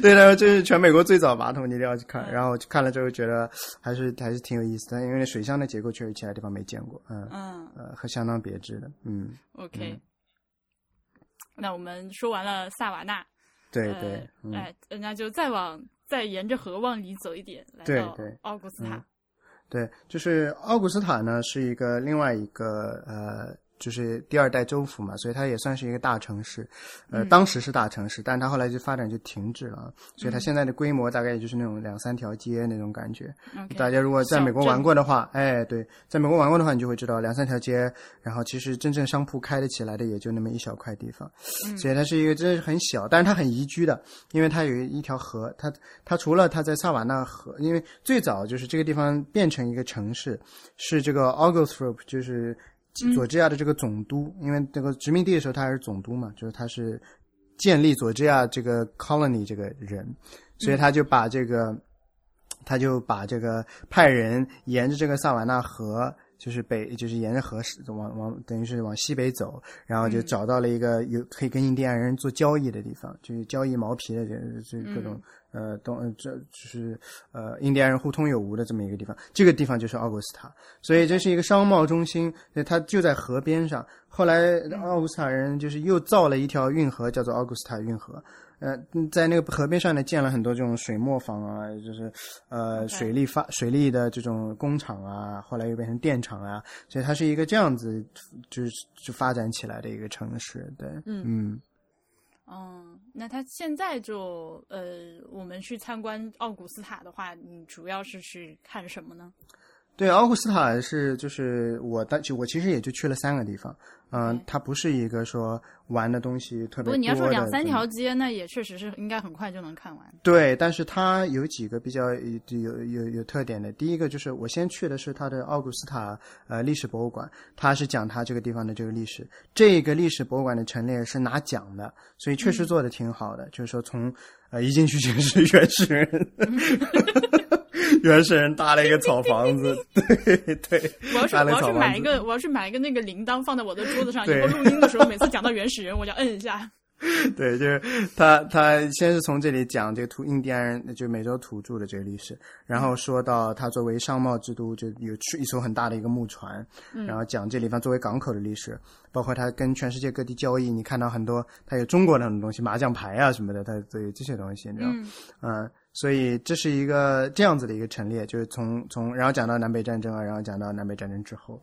对他说，这是全美国最早马桶，你一定要去看。然后看了之后觉得还是还是挺有意思的，因为水箱的结构确实其他地方没见过，嗯嗯呃，和相当别致的，嗯。OK，那我们说完了萨瓦纳，对对，哎，那就再往再沿着河往里走一点，来到奥古斯塔。对，就是奥古斯塔呢，是一个另外一个呃。就是第二代州府嘛，所以它也算是一个大城市，呃，当时是大城市，但它后来就发展就停滞了，所以它现在的规模大概也就是那种两三条街那种感觉。大家如果在美国玩过的话，哎，对，在美国玩过的话，你就会知道两三条街，然后其实真正商铺开得起来的也就那么一小块地方，所以它是一个真的是很小，但是它很宜居的，因为它有一条河，它它除了它在萨瓦纳河，因为最早就是这个地方变成一个城市，是这个 Augusthrop，就是。佐治亚的这个总督，因为这个殖民地的时候他还是总督嘛，就是他是建立佐治亚这个 colony 这个人，所以他就把这个，他就把这个派人沿着这个萨瓦纳河。就是北，就是沿着河往往，等于是往西北走，然后就找到了一个有可以跟印第安人做交易的地方，就是交易毛皮的这这各种呃东，这就是呃印第安人互通有无的这么一个地方。这个地方就是奥古斯塔，所以这是一个商贸中心，它就在河边上。后来奥古斯塔人就是又造了一条运河，叫做奥古斯塔运河。呃，在那个河边上呢，建了很多这种水磨坊啊，就是呃水利发水利的这种工厂啊，后来又变成电厂啊，所以它是一个这样子，就是就发展起来的一个城市，对，嗯嗯，嗯，那他现在就呃，我们去参观奥古斯塔的话，你主要是去看什么呢？对，奥古斯塔是就是我当我其实也就去了三个地方。嗯，它不是一个说玩的东西特别多。不你要说两三条街，那也确实是应该很快就能看完。对，但是它有几个比较有有有有特点的。第一个就是我先去的是它的奥古斯塔呃历史博物馆，它是讲它这个地方的这个历史。这个历史博物馆的陈列是拿奖的，所以确实做的挺好的。就是说从呃一进去就是原始人。*laughs* *laughs* 原始人搭了一个草房子，*laughs* 对对。我要去，我要去买一个，我要去买一个那个铃铛放在我的桌子上，以后录音的时候，每次讲到原始人，我就摁一下。*laughs* 对，就是他，他先是从这里讲这个土印第安人，就美洲土著的这个历史，然后说到他作为商贸之都，就有一艘很大的一个木船，然后讲这地方作为港口的历史，包括他跟全世界各地交易，你看到很多他有中国的很多东西，麻将牌啊什么的，他都有这些东西，你知道吗？嗯。所以这是一个这样子的一个陈列，就是从从然后讲到南北战争啊，然后讲到南北战争之后，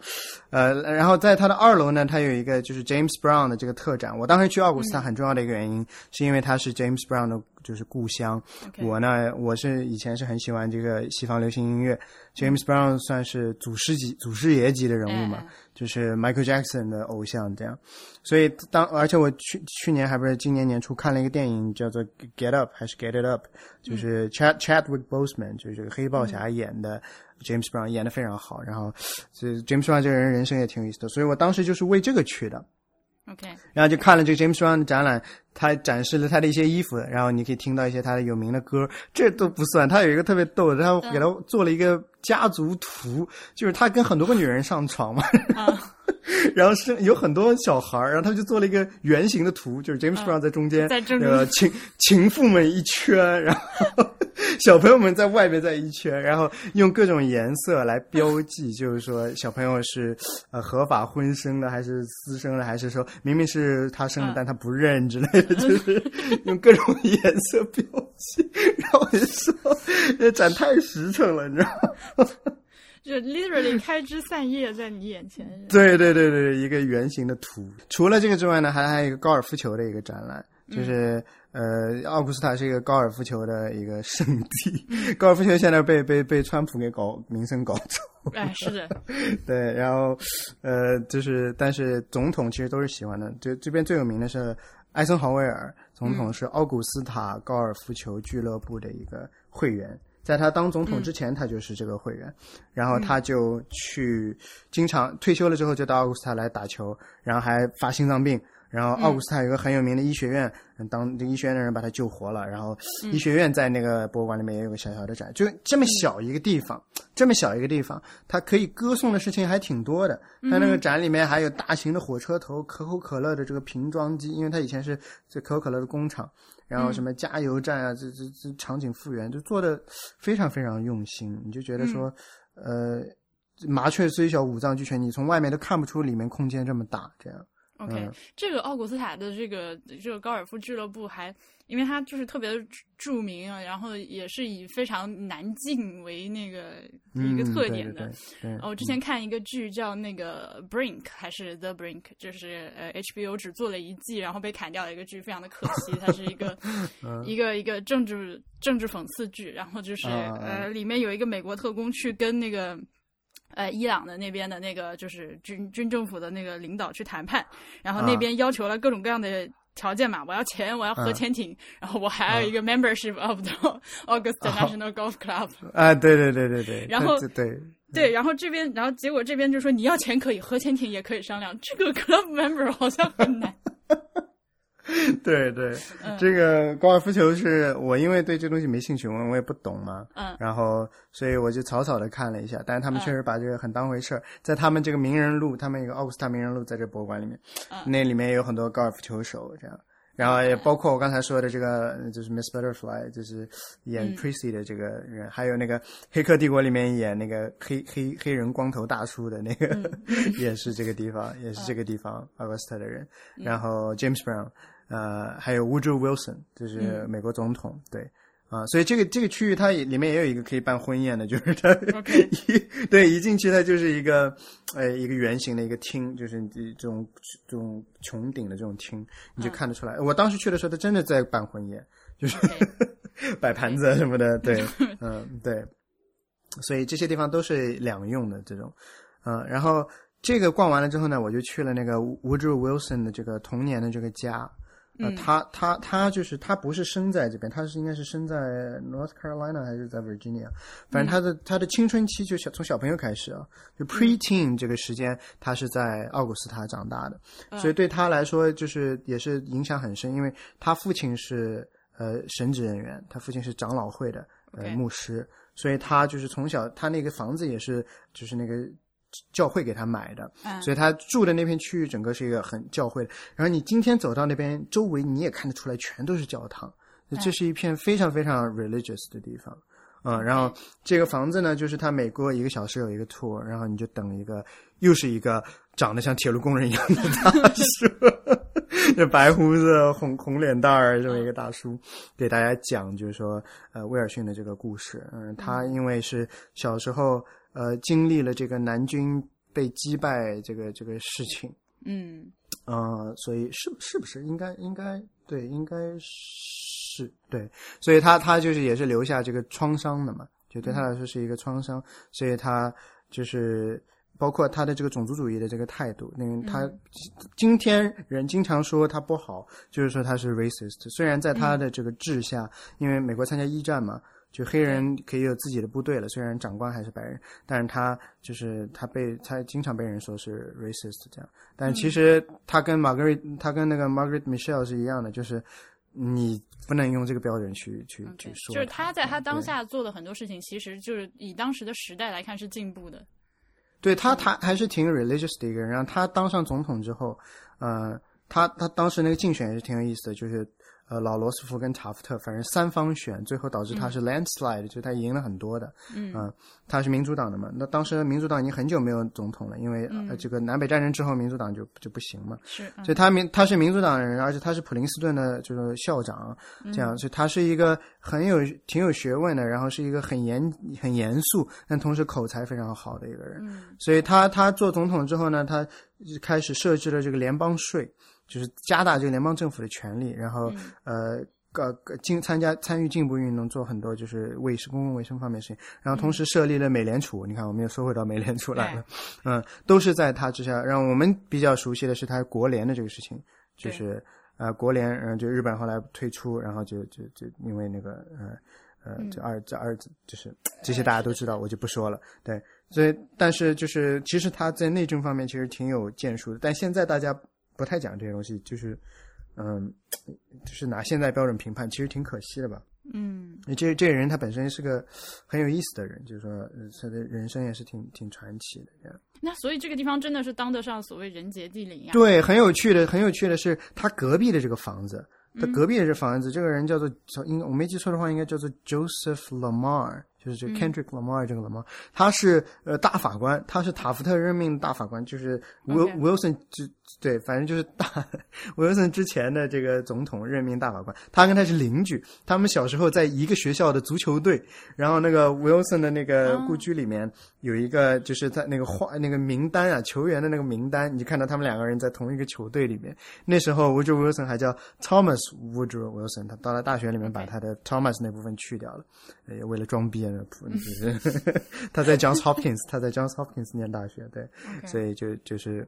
呃，然后在它的二楼呢，它有一个就是 James Brown 的这个特展。我当时去奥古斯塔很重要的一个原因，是因为它是 James Brown 的。就是故乡，我呢，我是以前是很喜欢这个西方流行音乐，James Brown 算是祖师级、祖师爷级的人物嘛，就是 Michael Jackson 的偶像这样。所以当而且我去去年还不是今年年初看了一个电影叫做 Get Up 还是 Get It Up，就是 Chad Chadwick Boseman 就是这个黑豹侠演的 James Brown 演的非常好，然后这 James Brown 这个人人生也挺有意思的，所以我当时就是为这个去的。OK，然后就看了这个 James Brown 的展览，他展示了他的一些衣服，然后你可以听到一些他的有名的歌，这都不算。他有一个特别逗的，他给他做了一个家族图，就是他跟很多个女人上床嘛。*laughs* 然后是有很多小孩儿，然后他就做了一个圆形的图，就是 James Brown 在中间，呃，情情妇们一圈，然后小朋友们在外面在一圈，然后用各种颜色来标记，*laughs* 就是说小朋友是呃合法婚生的还是私生的，还是说明明是他生的但他不认之类的，就是用各种颜色标记。*laughs* 然后我就说，这展太实诚了，你知道吗？*laughs* 就 literally *laughs* 开枝散叶在你眼前。对对对对，一个圆形的图。除了这个之外呢，还还有一个高尔夫球的一个展览，就是呃，奥古斯塔是一个高尔夫球的一个圣地。*laughs* 高尔夫球现在被被被川普给搞名声搞臭。哎，是的。对，然后呃，就是但是总统其实都是喜欢的。就这边最有名的是艾森豪威尔。总统是奥古斯塔高尔夫球俱乐部的一个会员。在他当总统之前，他就是这个会员，然后他就去经常退休了之后就到奥古斯塔来打球，然后还发心脏病。然后奥古斯塔有个很有名的医学院，当这医学院的人把他救活了。然后医学院在那个博物馆里面也有个小小的展，就这么小一个地方，这么小一个地方，它可以歌颂的事情还挺多的。它那个展里面还有大型的火车头、可口可乐的这个瓶装机，因为它以前是这可口可乐的工厂。然后什么加油站啊，这这这场景复原就做的非常非常用心，你就觉得说，呃，麻雀虽小五脏俱全，你从外面都看不出里面空间这么大，这样。OK，这个奥古斯塔的这个这个高尔夫俱乐部还，因为它就是特别著名啊，然后也是以非常难进为那个一个特点的。我之前看一个剧叫那个 Brink 还是 The Brink，就是呃 HBO 只做了一季，然后被砍掉了一个剧，非常的可惜。它是一个 *laughs* 一个一个政治政治讽刺剧，然后就是呃里面有一个美国特工去跟那个。呃，伊朗的那边的那个就是军军政府的那个领导去谈判，然后那边要求了各种各样的条件嘛，我要钱，我要核潜艇，然后我还有一个 membership of the *laughs* Augusta National Golf Club。*laughs* 啊，对对对对对。然后对对，然后这边，然后结果这边就说你要钱可以，核潜艇也可以商量，这个 club member 好像很难。*laughs* *laughs* 对对，这个高尔夫球是我因为对这东西没兴趣，我我也不懂嘛，嗯，然后所以我就草草的看了一下，但是他们确实把这个很当回事儿，在他们这个名人录，他们一个奥古斯塔名人录在这博物馆里面，那里面有很多高尔夫球手这样，然后也包括我刚才说的这个就是 Miss Butterfly，就是演 Prissy 的这个人，还有那个《黑客帝国》里面演那个黑黑黑人光头大叔的那个，*laughs* 也是这个地方，也是这个地方奥古斯塔的人，然后 James Brown。呃，还有 Woodrow Wilson，就是美国总统，对，啊，所以这个这个区域它也里面也有一个可以办婚宴的，就是它 *laughs* 一对一进去它就是一个呃一个圆形的一个厅，就是这种这种穹顶的这种厅，你就看得出来。我当时去的时候，他真的在办婚宴，就是 *laughs* 摆盘子什么的，对，*laughs* 嗯，对，所以这些地方都是两用的这种，嗯，然后这个逛完了之后呢，我就去了那个 Woodrow Wilson 的这个童年的这个家。呃，他他他就是他不是生在这边，他是应该是生在 North Carolina 还是在 Virginia，反正他的他的青春期就小从小朋友开始啊，就 preteen 这个时间，他是在奥古斯塔长大的，所以对他来说就是也是影响很深，因为他父亲是呃神职人员，他父亲是长老会的呃牧师，所以他就是从小他那个房子也是就是那个。教会给他买的，所以他住的那片区域整个是一个很教会的。然后你今天走到那边，周围你也看得出来，全都是教堂。这是一片非常非常 religious 的地方。嗯，然后这个房子呢，就是他每过一个小时有一个 tour，然后你就等一个，又是一个长得像铁路工人一样的大叔，就白胡子、红红脸蛋儿这么一个大叔，给大家讲，就是说，呃，威尔逊的这个故事。嗯，他因为是小时候。呃，经历了这个南军被击败这个这个事情，嗯，呃，所以是是不是应该应该对，应该是对，所以他他就是也是留下这个创伤的嘛，就对他来说是一个创伤，所以他就是包括他的这个种族主义的这个态度，那个他今天人经常说他不好，就是说他是 racist，虽然在他的这个治下，因为美国参加一战嘛。就黑人可以有自己的部队了，虽然长官还是白人，但是他就是他被他经常被人说是 racist 这样，但其实他跟 Margaret 他跟那个 Margaret Michelle 是一样的，就是你不能用这个标准去去去说。就是他在他当下做的很多事情，其实就是以当时的时代来看是进步的。对他，他还是挺 religious 的一个人。然后他当上总统之后，呃，他他当时那个竞选也是挺有意思的，就是。呃，老罗斯福跟查夫特，反正三方选，最后导致他是 landslide，就他赢了很多的。嗯，他是民主党的嘛？那当时民主党已经很久没有总统了，因为呃这个南北战争之后，民主党就就不行嘛。是，所以他民他是民主党人，而且他是普林斯顿的，就是校长，这样，所以他是一个很有挺有学问的，然后是一个很严很严肃，但同时口才非常好的一个人。嗯，所以他他做总统之后呢，他开始设置了这个联邦税。就是加大这个联邦政府的权力，然后呃，个进参加参与进步运动，做很多就是卫生公共卫生方面事情，然后同时设立了美联储。你看，我们又说回到美联储来了，嗯，都是在他之下。让我们比较熟悉的是他国联的这个事情，就是呃国联，嗯，就日本后来退出，然后就就就因为那个呃呃这二这二就是这些大家都知道，我就不说了。对，所以但是就是其实他在内政方面其实挺有建树的，但现在大家不太讲这些东西，就是嗯，*tsk* 就是拿现在标准评判，其实挺可惜的吧。嗯，这这个人他本身是个很有意思的人，就是说呃他的人生也是挺挺传奇的这样。那所以这个地方真的是当得上所谓人杰地灵呀。对，很有趣的，很有趣的是他隔壁的这个房子，他隔壁的这房子，这个人叫做应我没记错的话，应该叫做 Joseph Lamar。就是这 Kendrick Lamar 这个 Lamar，他是呃大法官，他是塔夫特任命的大法官，就是 Will Wilson 之对，反正就是大 *laughs* Wilson 之前的这个总统任命大法官，他跟他是邻居，他们小时候在一个学校的足球队，然后那个 Wilson 的那个故居里面有一个就是在那个画那个名单啊，球员的那个名单，你就看到他们两个人在同一个球队里面。那时候 Woodrow Wilson 还叫 Thomas Woodrow Wilson，他到了大学里面把他的 Thomas 那部分去掉了，呃，为了装逼。就 *laughs* 是他在 Johns Hopkins，他在 Johns Hopkins 念大学，对，所以就就是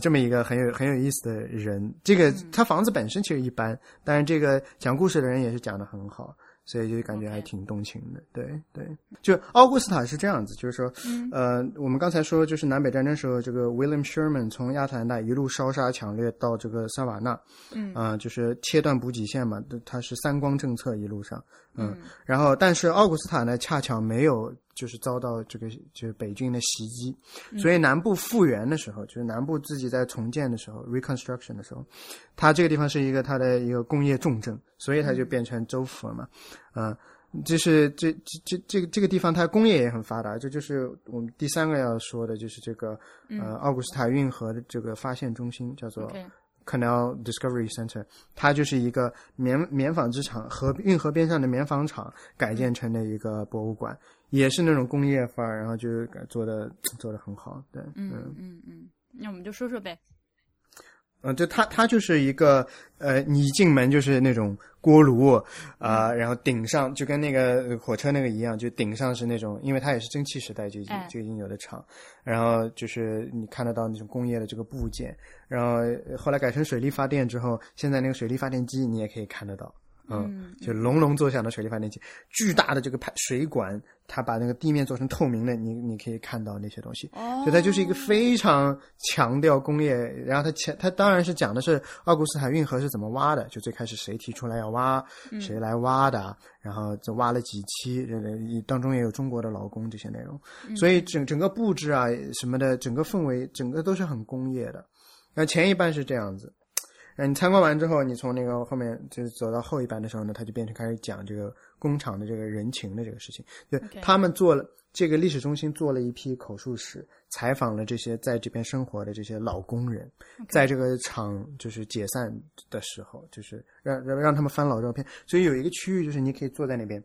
这么一个很有很有意思的人。这个他房子本身其实一般，但是这个讲故事的人也是讲的很好。所以就感觉还挺动情的，对对。就奥古斯塔是这样子，就是说，呃，我们刚才说，就是南北战争时候，这个 William Sherman 从亚特兰大一路烧杀抢掠到这个萨瓦纳，嗯，啊，就是切断补给线嘛，他是三光政策一路上，嗯，然后但是奥古斯塔呢，恰巧没有。就是遭到这个就是北军的袭击，所以南部复原的时候，就是南部自己在重建的时候，reconstruction 的时候，它这个地方是一个它的一个工业重镇，所以它就变成州府了嘛。嗯，就是这这这这个这个地方它工业也很发达，这就是我们第三个要说的，就是这个呃奥古斯塔运河的这个发现中心叫做 Canal Discovery Center，它就是一个棉棉纺织厂和运河边上的棉纺厂改建成的一个博物馆。也是那种工业范儿，然后就做的做的很好，对，嗯嗯嗯，那我们就说说呗。嗯，就它它就是一个呃，你一进门就是那种锅炉啊，然后顶上就跟那个火车那个一样，就顶上是那种，因为它也是蒸汽时代就已经就已经有的厂，然后就是你看得到那种工业的这个部件，然后后来改成水力发电之后，现在那个水力发电机你也可以看得到。嗯，就隆隆作响的水力发电机，巨大的这个排水管，它把那个地面做成透明的，你你可以看到那些东西。哦，所以它就是一个非常强调工业。然后它前，它当然是讲的是奥古斯塔运河是怎么挖的，就最开始谁提出来要挖，谁来挖的，然后这挖了几期，当中也有中国的劳工这些内容。所以整整个布置啊什么的，整个氛围，整个都是很工业的。那前一半是这样子。你参观完之后，你从那个后面就是走到后一班的时候呢，他就变成开始讲这个工厂的这个人情的这个事情。就他们做了这个历史中心做了一批口述史，采访了这些在这边生活的这些老工人，在这个厂就是解散的时候，就是让让让他们翻老照片。所以有一个区域就是你可以坐在那边，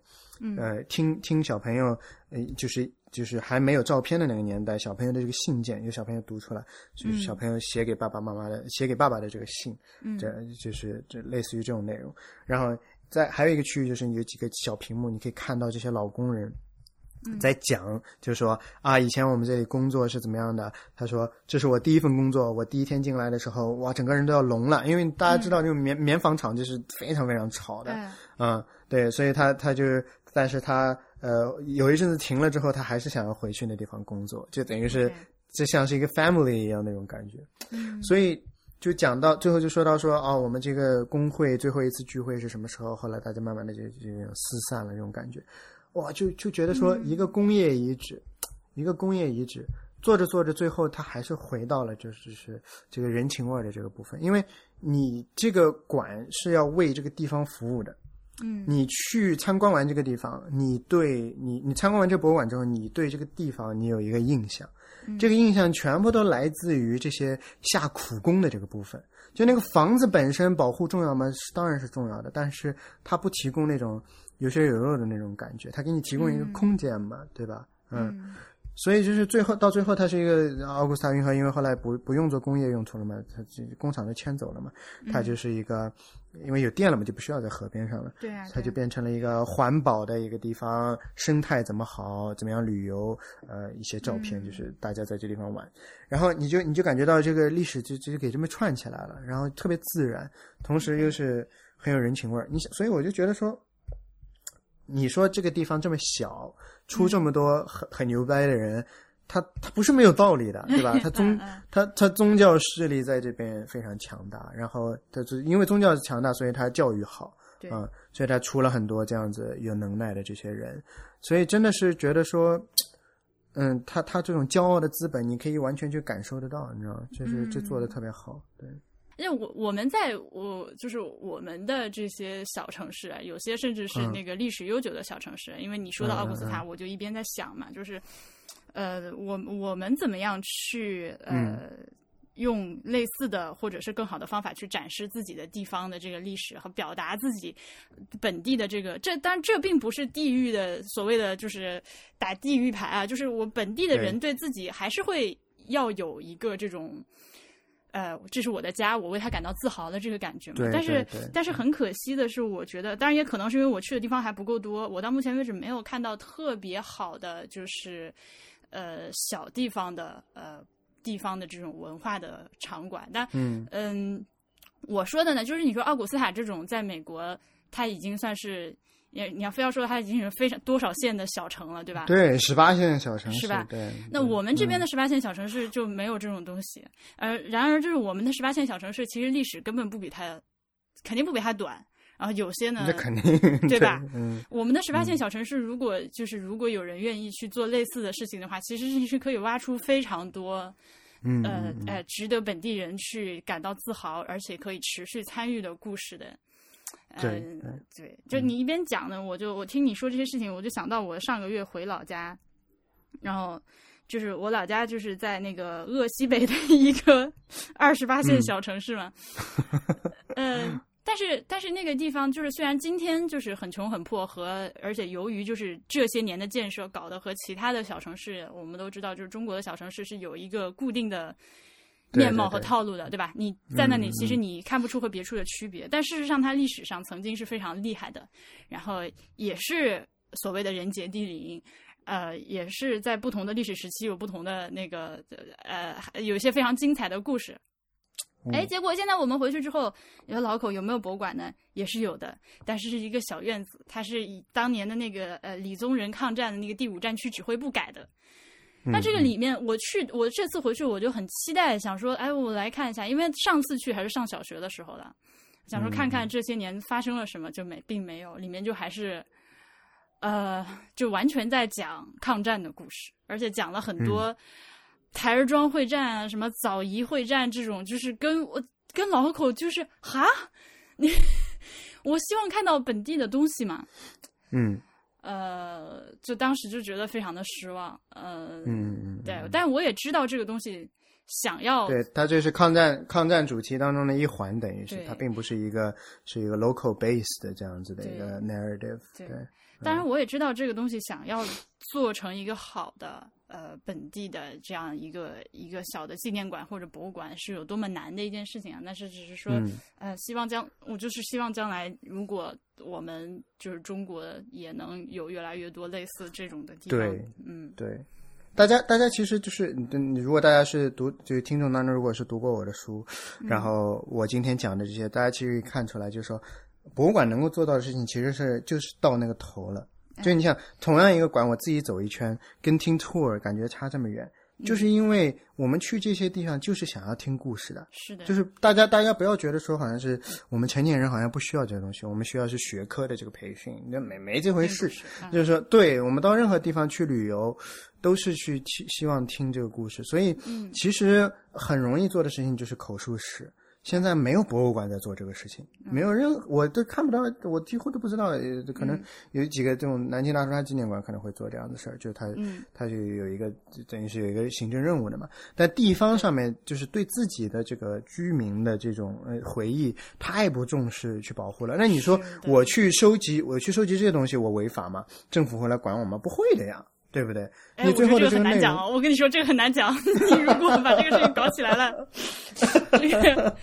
呃，听听小朋友，呃，就是。就是还没有照片的那个年代，小朋友的这个信件，有小朋友读出来，就是小朋友写给爸爸妈妈的，写给爸爸的这个信，这就是这类似于这种内容。然后在还有一个区域，就是有几个小屏幕，你可以看到这些老工人在讲，就是说啊，以前我们这里工作是怎么样的。他说，这是我第一份工作，我第一天进来的时候，哇，整个人都要聋了，因为大家知道，这种棉棉纺厂就是非常非常吵的，嗯，对，所以他他就是，但是他。呃，有一阵子停了之后，他还是想要回去那地方工作，就等于是就像是一个 family 一样那种感觉。所以就讲到最后，就说到说啊，我们这个工会最后一次聚会是什么时候？后来大家慢慢的就就四散了，这种感觉。哇，就就觉得说一个工业遗址，一个工业遗址，做着做着，最后他还是回到了就是是这个人情味的这个部分，因为你这个馆是要为这个地方服务的。嗯，你去参观完这个地方，你对你你参观完这博物馆之后，你对这个地方你有一个印象，这个印象全部都来自于这些下苦功的这个部分。就那个房子本身保护重要吗？当然是重要的，但是它不提供那种有血有肉的那种感觉，它给你提供一个空间嘛，对吧？嗯，所以就是最后到最后，它是一个奥古斯塔运河，因为后来不不用做工业用途了嘛，它工厂都迁走了嘛，它就是一个。因为有电了嘛，就不需要在河边上了。对啊，它就变成了一个环保的一个地方，生态怎么好，怎么样旅游，呃，一些照片就是大家在这地方玩，然后你就你就感觉到这个历史就就给这么串起来了，然后特别自然，同时又是很有人情味儿。你所以我就觉得说，你说这个地方这么小，出这么多很很牛掰的人。他他不是没有道理的，*laughs* 对吧？他宗他他宗教势力在这边非常强大，然后他是因为宗教强大，所以他教育好，嗯，所以他出了很多这样子有能耐的这些人，所以真的是觉得说，嗯，他他这种骄傲的资本，你可以完全去感受得到，你知道吗？就是这做的特别好，对。因为我我们在我就是我们的这些小城市啊，有些甚至是那个历史悠久的小城市，因为你说到奥古斯塔，我就一边在想嘛，就是。呃，我我们怎么样去呃用类似的或者是更好的方法去展示自己的地方的这个历史和表达自己本地的这个？这当然这并不是地域的所谓的就是打地域牌啊，就是我本地的人对自己还是会要有一个这种呃，这是我的家，我为他感到自豪的这个感觉嘛。但是但是很可惜的是，我觉得当然也可能是因为我去的地方还不够多，我到目前为止没有看到特别好的就是。呃，小地方的呃地方的这种文化的场馆，但嗯嗯，我说的呢，就是你说奥古斯塔这种，在美国，它已经算是，你你要非要说它已经是非常多少线的小城了，对吧？对，十八线小城是吧？对。那我们这边的十八线小城市就没有这种东西，呃，然而就是我们的十八线小城市，其实历史根本不比它，肯定不比它短。然后有些呢，那肯定对吧？*laughs* 嗯，我们的十八线小城市，如果就是如果有人愿意去做类似的事情的话，其实是可以挖出非常多，嗯呃呃，值得本地人去感到自豪，而且可以持续参与的故事的。对对，就你一边讲呢，我就我听你说这些事情，我就想到我上个月回老家，然后就是我老家就是在那个鄂西北的一个二十八线小城市嘛，*laughs* 嗯。但是，但是那个地方就是，虽然今天就是很穷很破，和而且由于就是这些年的建设搞得和其他的小城市，我们都知道，就是中国的小城市是有一个固定的面貌和套路的，对吧？你在那里其实你看不出和别处的区别，但事实上它历史上曾经是非常厉害的，然后也是所谓的人杰地灵，呃，也是在不同的历史时期有不同的那个呃，有一些非常精彩的故事。哎，结果现在我们回去之后，你说老口有没有博物馆呢？也是有的，但是是一个小院子，它是以当年的那个呃李宗仁抗战的那个第五战区指挥部改的。那这个里面，我去，我这次回去我就很期待，想说，哎，我来看一下，因为上次去还是上小学的时候了，想说看看这些年发生了什么，就没并没有，里面就还是，呃，就完全在讲抗战的故事，而且讲了很多。台儿庄会战啊，什么枣宜会战这种，就是跟我跟老河口就是哈，*laughs* 你我希望看到本地的东西嘛，嗯，呃，就当时就觉得非常的失望，呃，嗯，对，但我也知道这个东西想要，对，它这是抗战抗战主题当中的一环，等于是它并不是一个是一个 local base 的这样子的一个 narrative，对，当然我也知道这个东西想要做成一个好的。呃，本地的这样一个一个小的纪念馆或者博物馆是有多么难的一件事情啊！但是只是说，呃，希望将我就是希望将来，如果我们就是中国也能有越来越多类似这种的地方，对，嗯，对，大家大家其实就是，你如果大家是读，就是听众当中如果是读过我的书，然后我今天讲的这些，大家其实看出来，就是说，博物馆能够做到的事情，其实是就是到那个头了。就你想，同样一个馆，我自己走一圈，跟听 tour 感觉差这么远，就是因为我们去这些地方就是想要听故事的。是的，就是大家大家不要觉得说好像是我们成年人好像不需要这个东西，我们需要是学科的这个培训，那没没这回事。就是说，对我们到任何地方去旅游，都是去希希望听这个故事，所以其实很容易做的事情就是口述史。现在没有博物馆在做这个事情，没有任何我都看不到，我几乎都不知道，可能有几个这种南京大屠杀纪念馆可能会做这样的事儿，就是他他就有一个等于是有一个行政任务的嘛。但地方上面就是对自己的这个居民的这种呃回忆太不重视去保护了。那你说我去收集我去收集这些东西，我违法吗？政府会来管我吗？不会的呀。对不对？哎，你最后的这个很难讲哦。我跟你说，这个很难讲。*laughs* 你如果把这个事情搞起来了，这个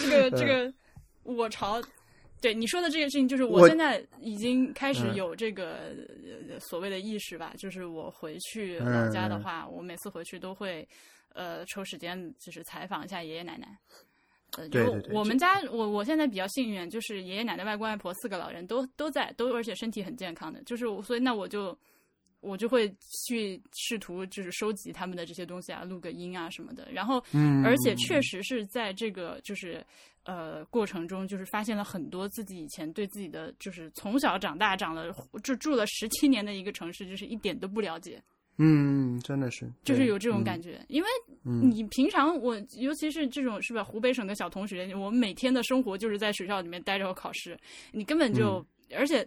这个这个，我朝。对你说的这个事情，就是我现在已经开始有这个所谓的意识吧。就是我回去老家的话，我每次回去都会呃抽时间，就是采访一下爷爷奶奶。呃，就我们家，我我现在比较幸运，就是爷爷奶奶、外公外婆四个老人都都在，都而且身体很健康的。就是所以那我就我就会去试图就是收集他们的这些东西啊，录个音啊什么的。然后，嗯，而且确实是在这个就是。呃，过程中就是发现了很多自己以前对自己的，就是从小长大长了就住了十七年的一个城市，就是一点都不了解。嗯，真的是，就是有这种感觉。因为你平常我，尤其是这种是吧？湖北省的小同学，我们每天的生活就是在学校里面待着考试，你根本就，而且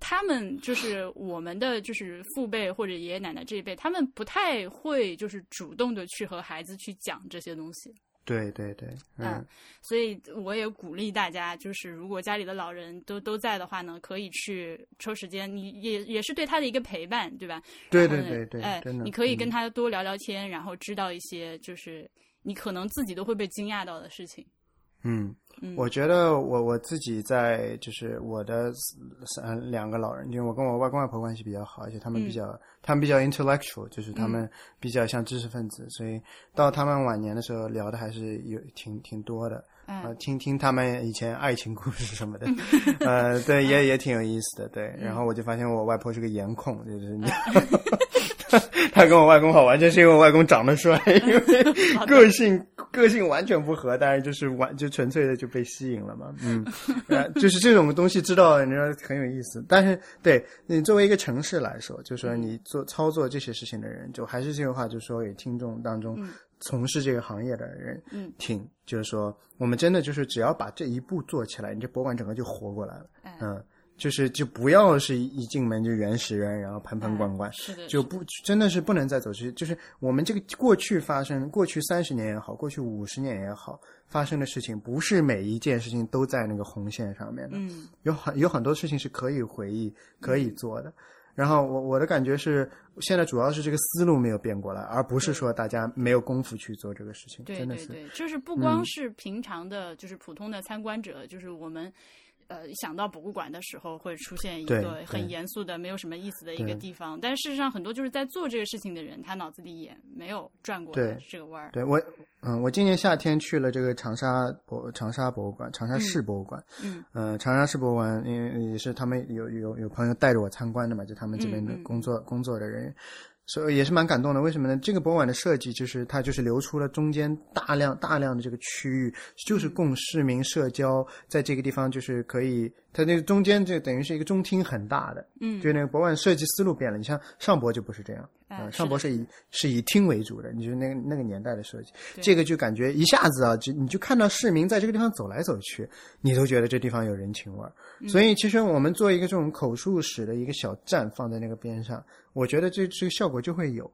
他们就是我们的就是父辈或者爷爷奶奶这一辈，他们不太会就是主动的去和孩子去讲这些东西。对对对，嗯，所以我也鼓励大家，就是如果家里的老人都都在的话呢，可以去抽时间，你也也是对他的一个陪伴，对吧？对对对对，哎，你可以跟他多聊聊天，然后知道一些就是你可能自己都会被惊讶到的事情。嗯，我觉得我我自己在就是我的三两个老人，因为我跟我外公外婆关系比较好，而且他们比较他们比较 intellectual，就是他们比较像知识分子，所以到他们晚年的时候聊的还是有挺挺多的，啊，听听他们以前爱情故事什么的，*laughs* 呃，对，也 *laughs* 也挺有意思的，对。然后我就发现我外婆是个颜控，就是你。*laughs* *laughs* 他跟我外公好，完全是因为我外公长得帅，*laughs* 因为个性个性完全不合，但是就是完就纯粹的就被吸引了嘛，嗯，*laughs* 就是这种东西知道，你说很有意思。但是对你作为一个城市来说，就说你做操作这些事情的人，就还是这句话，就是说给听众当中从事这个行业的人听，就是说我们真的就是只要把这一步做起来，你这博物馆整个就活过来了，嗯。就是就不要是一进门就原始人，然后盆盆罐罐，是的，就不真的是不能再走出去。就是我们这个过去发生，过去三十年也好，过去五十年也好，发生的事情，不是每一件事情都在那个红线上面的。嗯，有很有很多事情是可以回忆、可以做的。然后我我的感觉是，现在主要是这个思路没有变过来，而不是说大家没有功夫去做这个事情。对对对，就是不光是平常的，就是普通的参观者，就是我们。呃，想到博物馆的时候，会出现一个很严肃的、没有什么意思的一个地方。但事实上，很多就是在做这个事情的人，他脑子里也没有转过这个弯儿。对我，嗯，我今年夏天去了这个长沙博长沙博物馆，长沙市博物馆。嗯，呃，长沙市博物馆，因为也是他们有有有朋友带着我参观的嘛，就他们这边的工作工作的人。所以也是蛮感动的，为什么呢？这个博物馆的设计就是它就是留出了中间大量大量的这个区域，就是供市民社交，在这个地方就是可以。它那个中间就等于是一个中厅很大的，嗯，就那个博物馆设计思路变了。你像上博就不是这样，啊，上博是以是以听为主的。你就那个那个年代的设计，这个就感觉一下子啊，就你就看到市民在这个地方走来走去，你都觉得这地方有人情味儿。所以其实我们做一个这种口述史的一个小站放在那个边上，我觉得这这个效果就会有，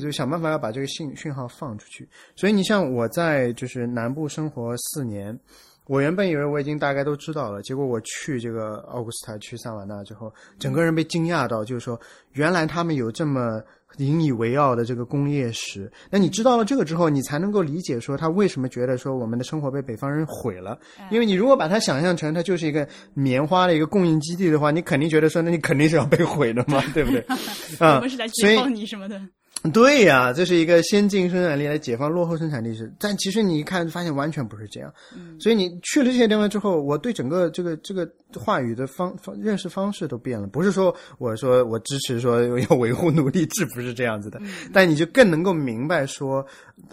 就想办法要把这个信讯号放出去。所以你像我在就是南部生活四年。我原本以为我已经大概都知道了，结果我去这个奥古斯塔、去萨瓦纳之后，整个人被惊讶到，就是说，原来他们有这么引以为傲的这个工业史。那你知道了这个之后，你才能够理解说他为什么觉得说我们的生活被北方人毁了。因为你如果把它想象成它就是一个棉花的一个供应基地的话，你肯定觉得说那你肯定是要被毁的嘛，对不对？*laughs* 啊，我们是来解放你什么的。对呀，这是一个先进生产力来解放落后生产力是，但其实你一看发现完全不是这样。嗯，所以你去了这些地方之后，我对整个这个这个话语的方方认识方式都变了。不是说我说我支持说要维护奴隶制，不是这样子的。但你就更能够明白说，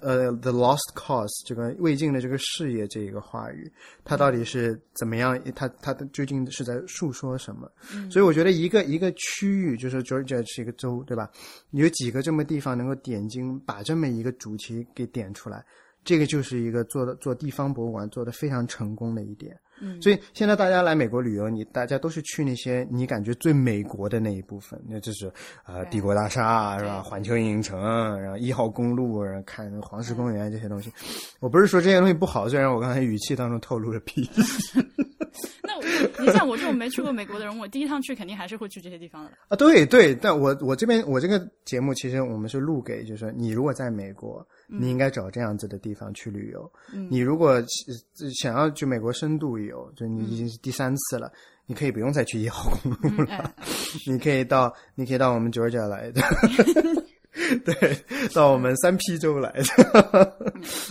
呃，the lost cause 这个未尽的这个事业这一个话语，它到底是怎么样？它它的究竟是在诉说什么？所以我觉得一个一个区域，就是 Georgia 是一个州，对吧？有几个这么地。地方能够点睛，把这么一个主题给点出来，这个就是一个做的做地方博物馆做的非常成功的一点。嗯，所以现在大家来美国旅游，你大家都是去那些你感觉最美国的那一部分，那就是呃帝国大厦是吧？环球影城，然后一号公路，然后看黄石公园这些东西。我不是说这些东西不好，虽然我刚才语气当中透露了鄙视。*laughs* *laughs* 那你像我这种没去过美国的人，我第一趟去肯定还是会去这些地方的。啊，对对，但我我这边我这个节目其实我们是录给，就是说你如果在美国，你应该找这样子的地方去旅游。嗯你如果呃想要去美国深度游，就你已经是第三次了，你可以不用再去一号公路了，嗯哎，你可以到你可以到我们 Georgia 来的。*laughs* *laughs* 对，到我们三 P 州来的，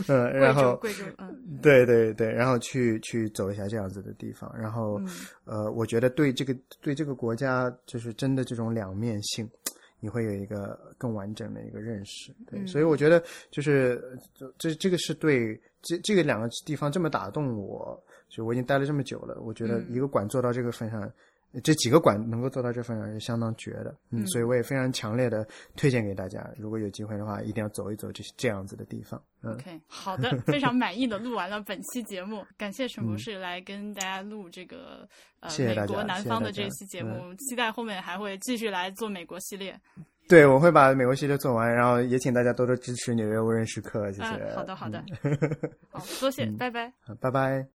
嗯，然 *laughs* 后贵州，贵州，嗯。对对对，然后去去走一下这样子的地方，然后、嗯。呃，我觉得对这个对这个国家就是真的这种两面性，你会有一个更完整的一个认识。对，嗯。所以我觉得就是这这这个是对这这个两个地方这么打动我，就我已经待了这么久了，我觉得嗯。一个馆做到这个份上。这几个馆能够做到这份上是相当绝的，嗯，所以我也非常强烈的推荐给大家，如果有机会的话，一定要走一走这这样子的地方，嗯。，OK，好的，非常满意的录完了本期节目，*laughs* 感谢陈博士来跟大家录这个呃美国南方的这谢谢大家嗯期节目，期待后面还会继续来做美国系列。对，我会把美国系列做完，然后也请大家多多支持纽约无人时刻，谢谢。嗯，好的好的，好，多谢，拜拜。好，拜拜。